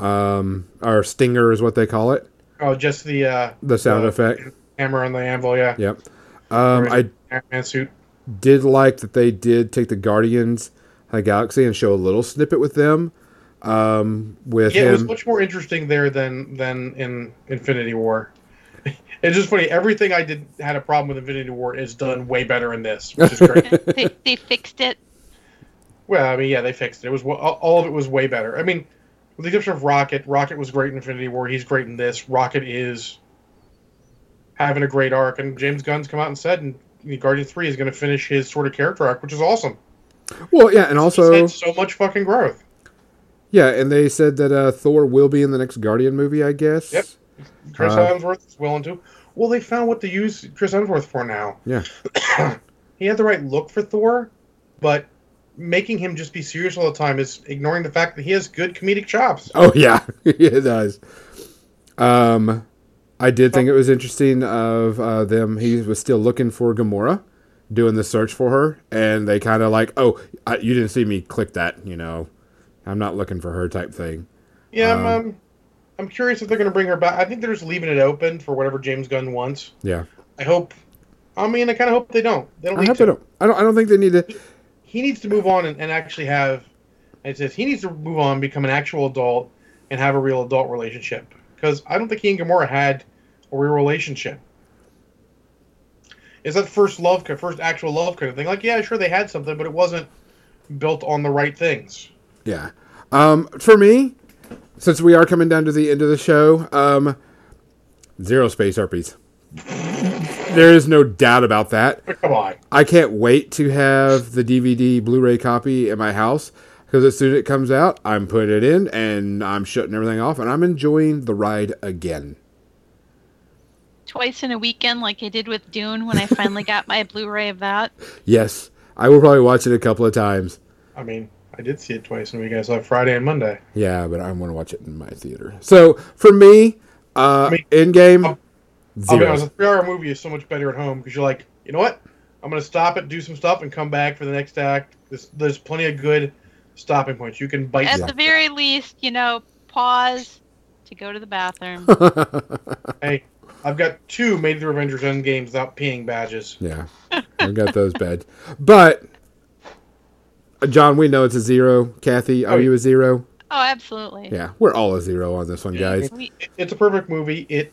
Um, or stinger is what they call it. Oh, just the uh, The sound Uh, effect. hammer on the anvil, yeah. Yep. Um, I Iron Man suit. did like that they did take the Guardians of the Galaxy and show a little snippet with them. Um, with Yeah, it was much more interesting there than than in Infinity War. It's just funny. Everything I did had a problem with Infinity War is done way better in this, which is great. they, they fixed it. well, I mean, yeah, they fixed it. It was all all of it was way better. I mean, with the exception of Rocket, Rocket was great in Infinity War. He's great in this. Rocket is having a great arc, and James Gunn's come out and said, and Guardian Three is going to finish his sort of character arc, which is awesome. well, yeah, and also so much fucking growth. Yeah, and they said that uh, Thor will be in the next Guardian movie, I guess. Yep. Chris Uh, Hemsworth is willing to. Well, they found what to use Chris Hemsworth for now. Yeah. he had the right look for Thor, but making him just be serious all the time is ignoring the fact that he has good comedic chops. Oh yeah, he does. Um, I did think it was interesting of uh, them. He was still looking for Gamora, doing the search for her, and they kind of like, oh, I, you didn't see me click that, you know. I'm not looking for her type thing. Yeah, I'm, Um, um, I'm curious if they're going to bring her back. I think they're just leaving it open for whatever James Gunn wants. Yeah, I hope. I mean, I kind of hope they don't. They don't I need hope to. they don't. I don't. I don't think they need to. He needs to move on and, and actually have. It says he needs to move on, become an actual adult, and have a real adult relationship. Because I don't think he and Gamora had a real relationship. Is that first love, first actual love kind of thing? Like, yeah, sure, they had something, but it wasn't built on the right things. Yeah. Um, for me, since we are coming down to the end of the show, um, zero space harpies. There is no doubt about that. But come on. I can't wait to have the DVD Blu-ray copy in my house because as soon as it comes out, I'm putting it in and I'm shutting everything off and I'm enjoying the ride again. Twice in a weekend, like I did with Dune when I finally got my Blu-ray of that. Yes, I will probably watch it a couple of times. I mean, I did see it twice in a week. I saw it Friday and Monday. Yeah, but I'm going to watch it in my theater. So for me, uh, I mean, in game, I'll- I'll be honest, a three-hour movie is so much better at home because you're like, you know what? I'm gonna stop it, do some stuff, and come back for the next act. There's, there's plenty of good stopping points. You can bite. At Yeah. the very least, you know, pause to go to the bathroom. Hey, I've got two made the Avengers End games without peeing badges. Yeah, I've got those badges. But uh, John, we know it's a zero. Kathy, are Oh, you a zero? oh, absolutely. Yeah, we're all a zero on this one, guys. We, It's a perfect movie. It.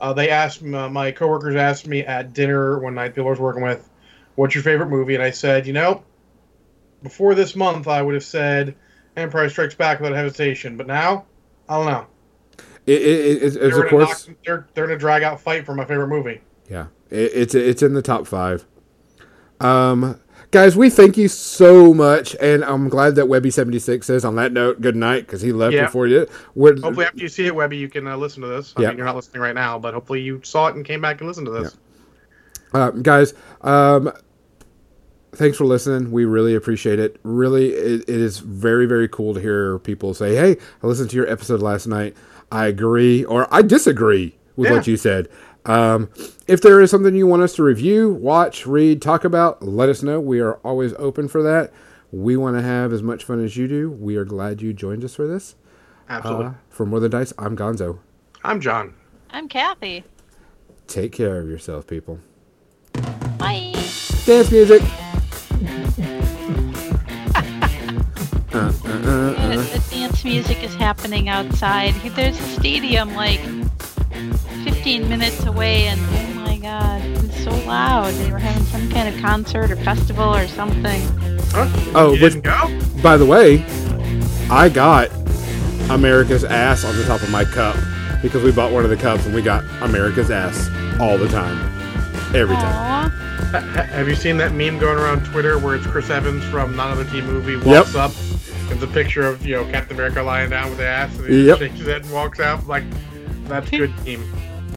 Uh, they asked me, uh, my coworkers asked me at dinner one night. People I was working with, "What's your favorite movie?" And I said, you know, before this month, I would have said Empire Strikes Back without hesitation. But now, I don't know. It, it, it, it's, They're of in a course, knock- they're they're in a drag out fight for my favorite movie. yeah, it, it's it's in the top five. Um, guys, we thank you so much, and I'm glad that Webby seventy six says on that note, good night, because he left Yeah. before you. We're, Hopefully, after you see it, Webby, you can uh, listen to this. I Yeah. mean, you're not listening right now, but hopefully you saw it and came back and listened to this. Uh, guys, um, thanks for listening. We really appreciate it. Really, it, it is very, very cool to hear people say, "Hey, I listened to your episode last night. I agree, or I disagree with what you said." Um, if there is something you want us to review, watch, read, talk about, let us know. We are always open for that. We want to have as much fun as you do. We are glad you joined us for this. Absolutely. Uh, for More Than Dice, I'm Gonzo. I'm John. I'm Kathy. Take care of yourself, people. Bye. Dance music. The, the dance music is happening outside. There's a stadium like 15 minutes away, and oh my god, it was so loud. They were having some kind of concert or festival or something. Huh? Oh, you which- didn't go? By the way, I got America's ass on the top of my cup because we bought one of the cups and we got America's ass all the time. Every time. Aw. Ha- ha- Have you seen that meme going around Twitter where it's Chris Evans from Not Another Teen movie walks up, and the picture of you know Captain America lying down with the ass, and he Yep. shakes his head and walks out like that's good team.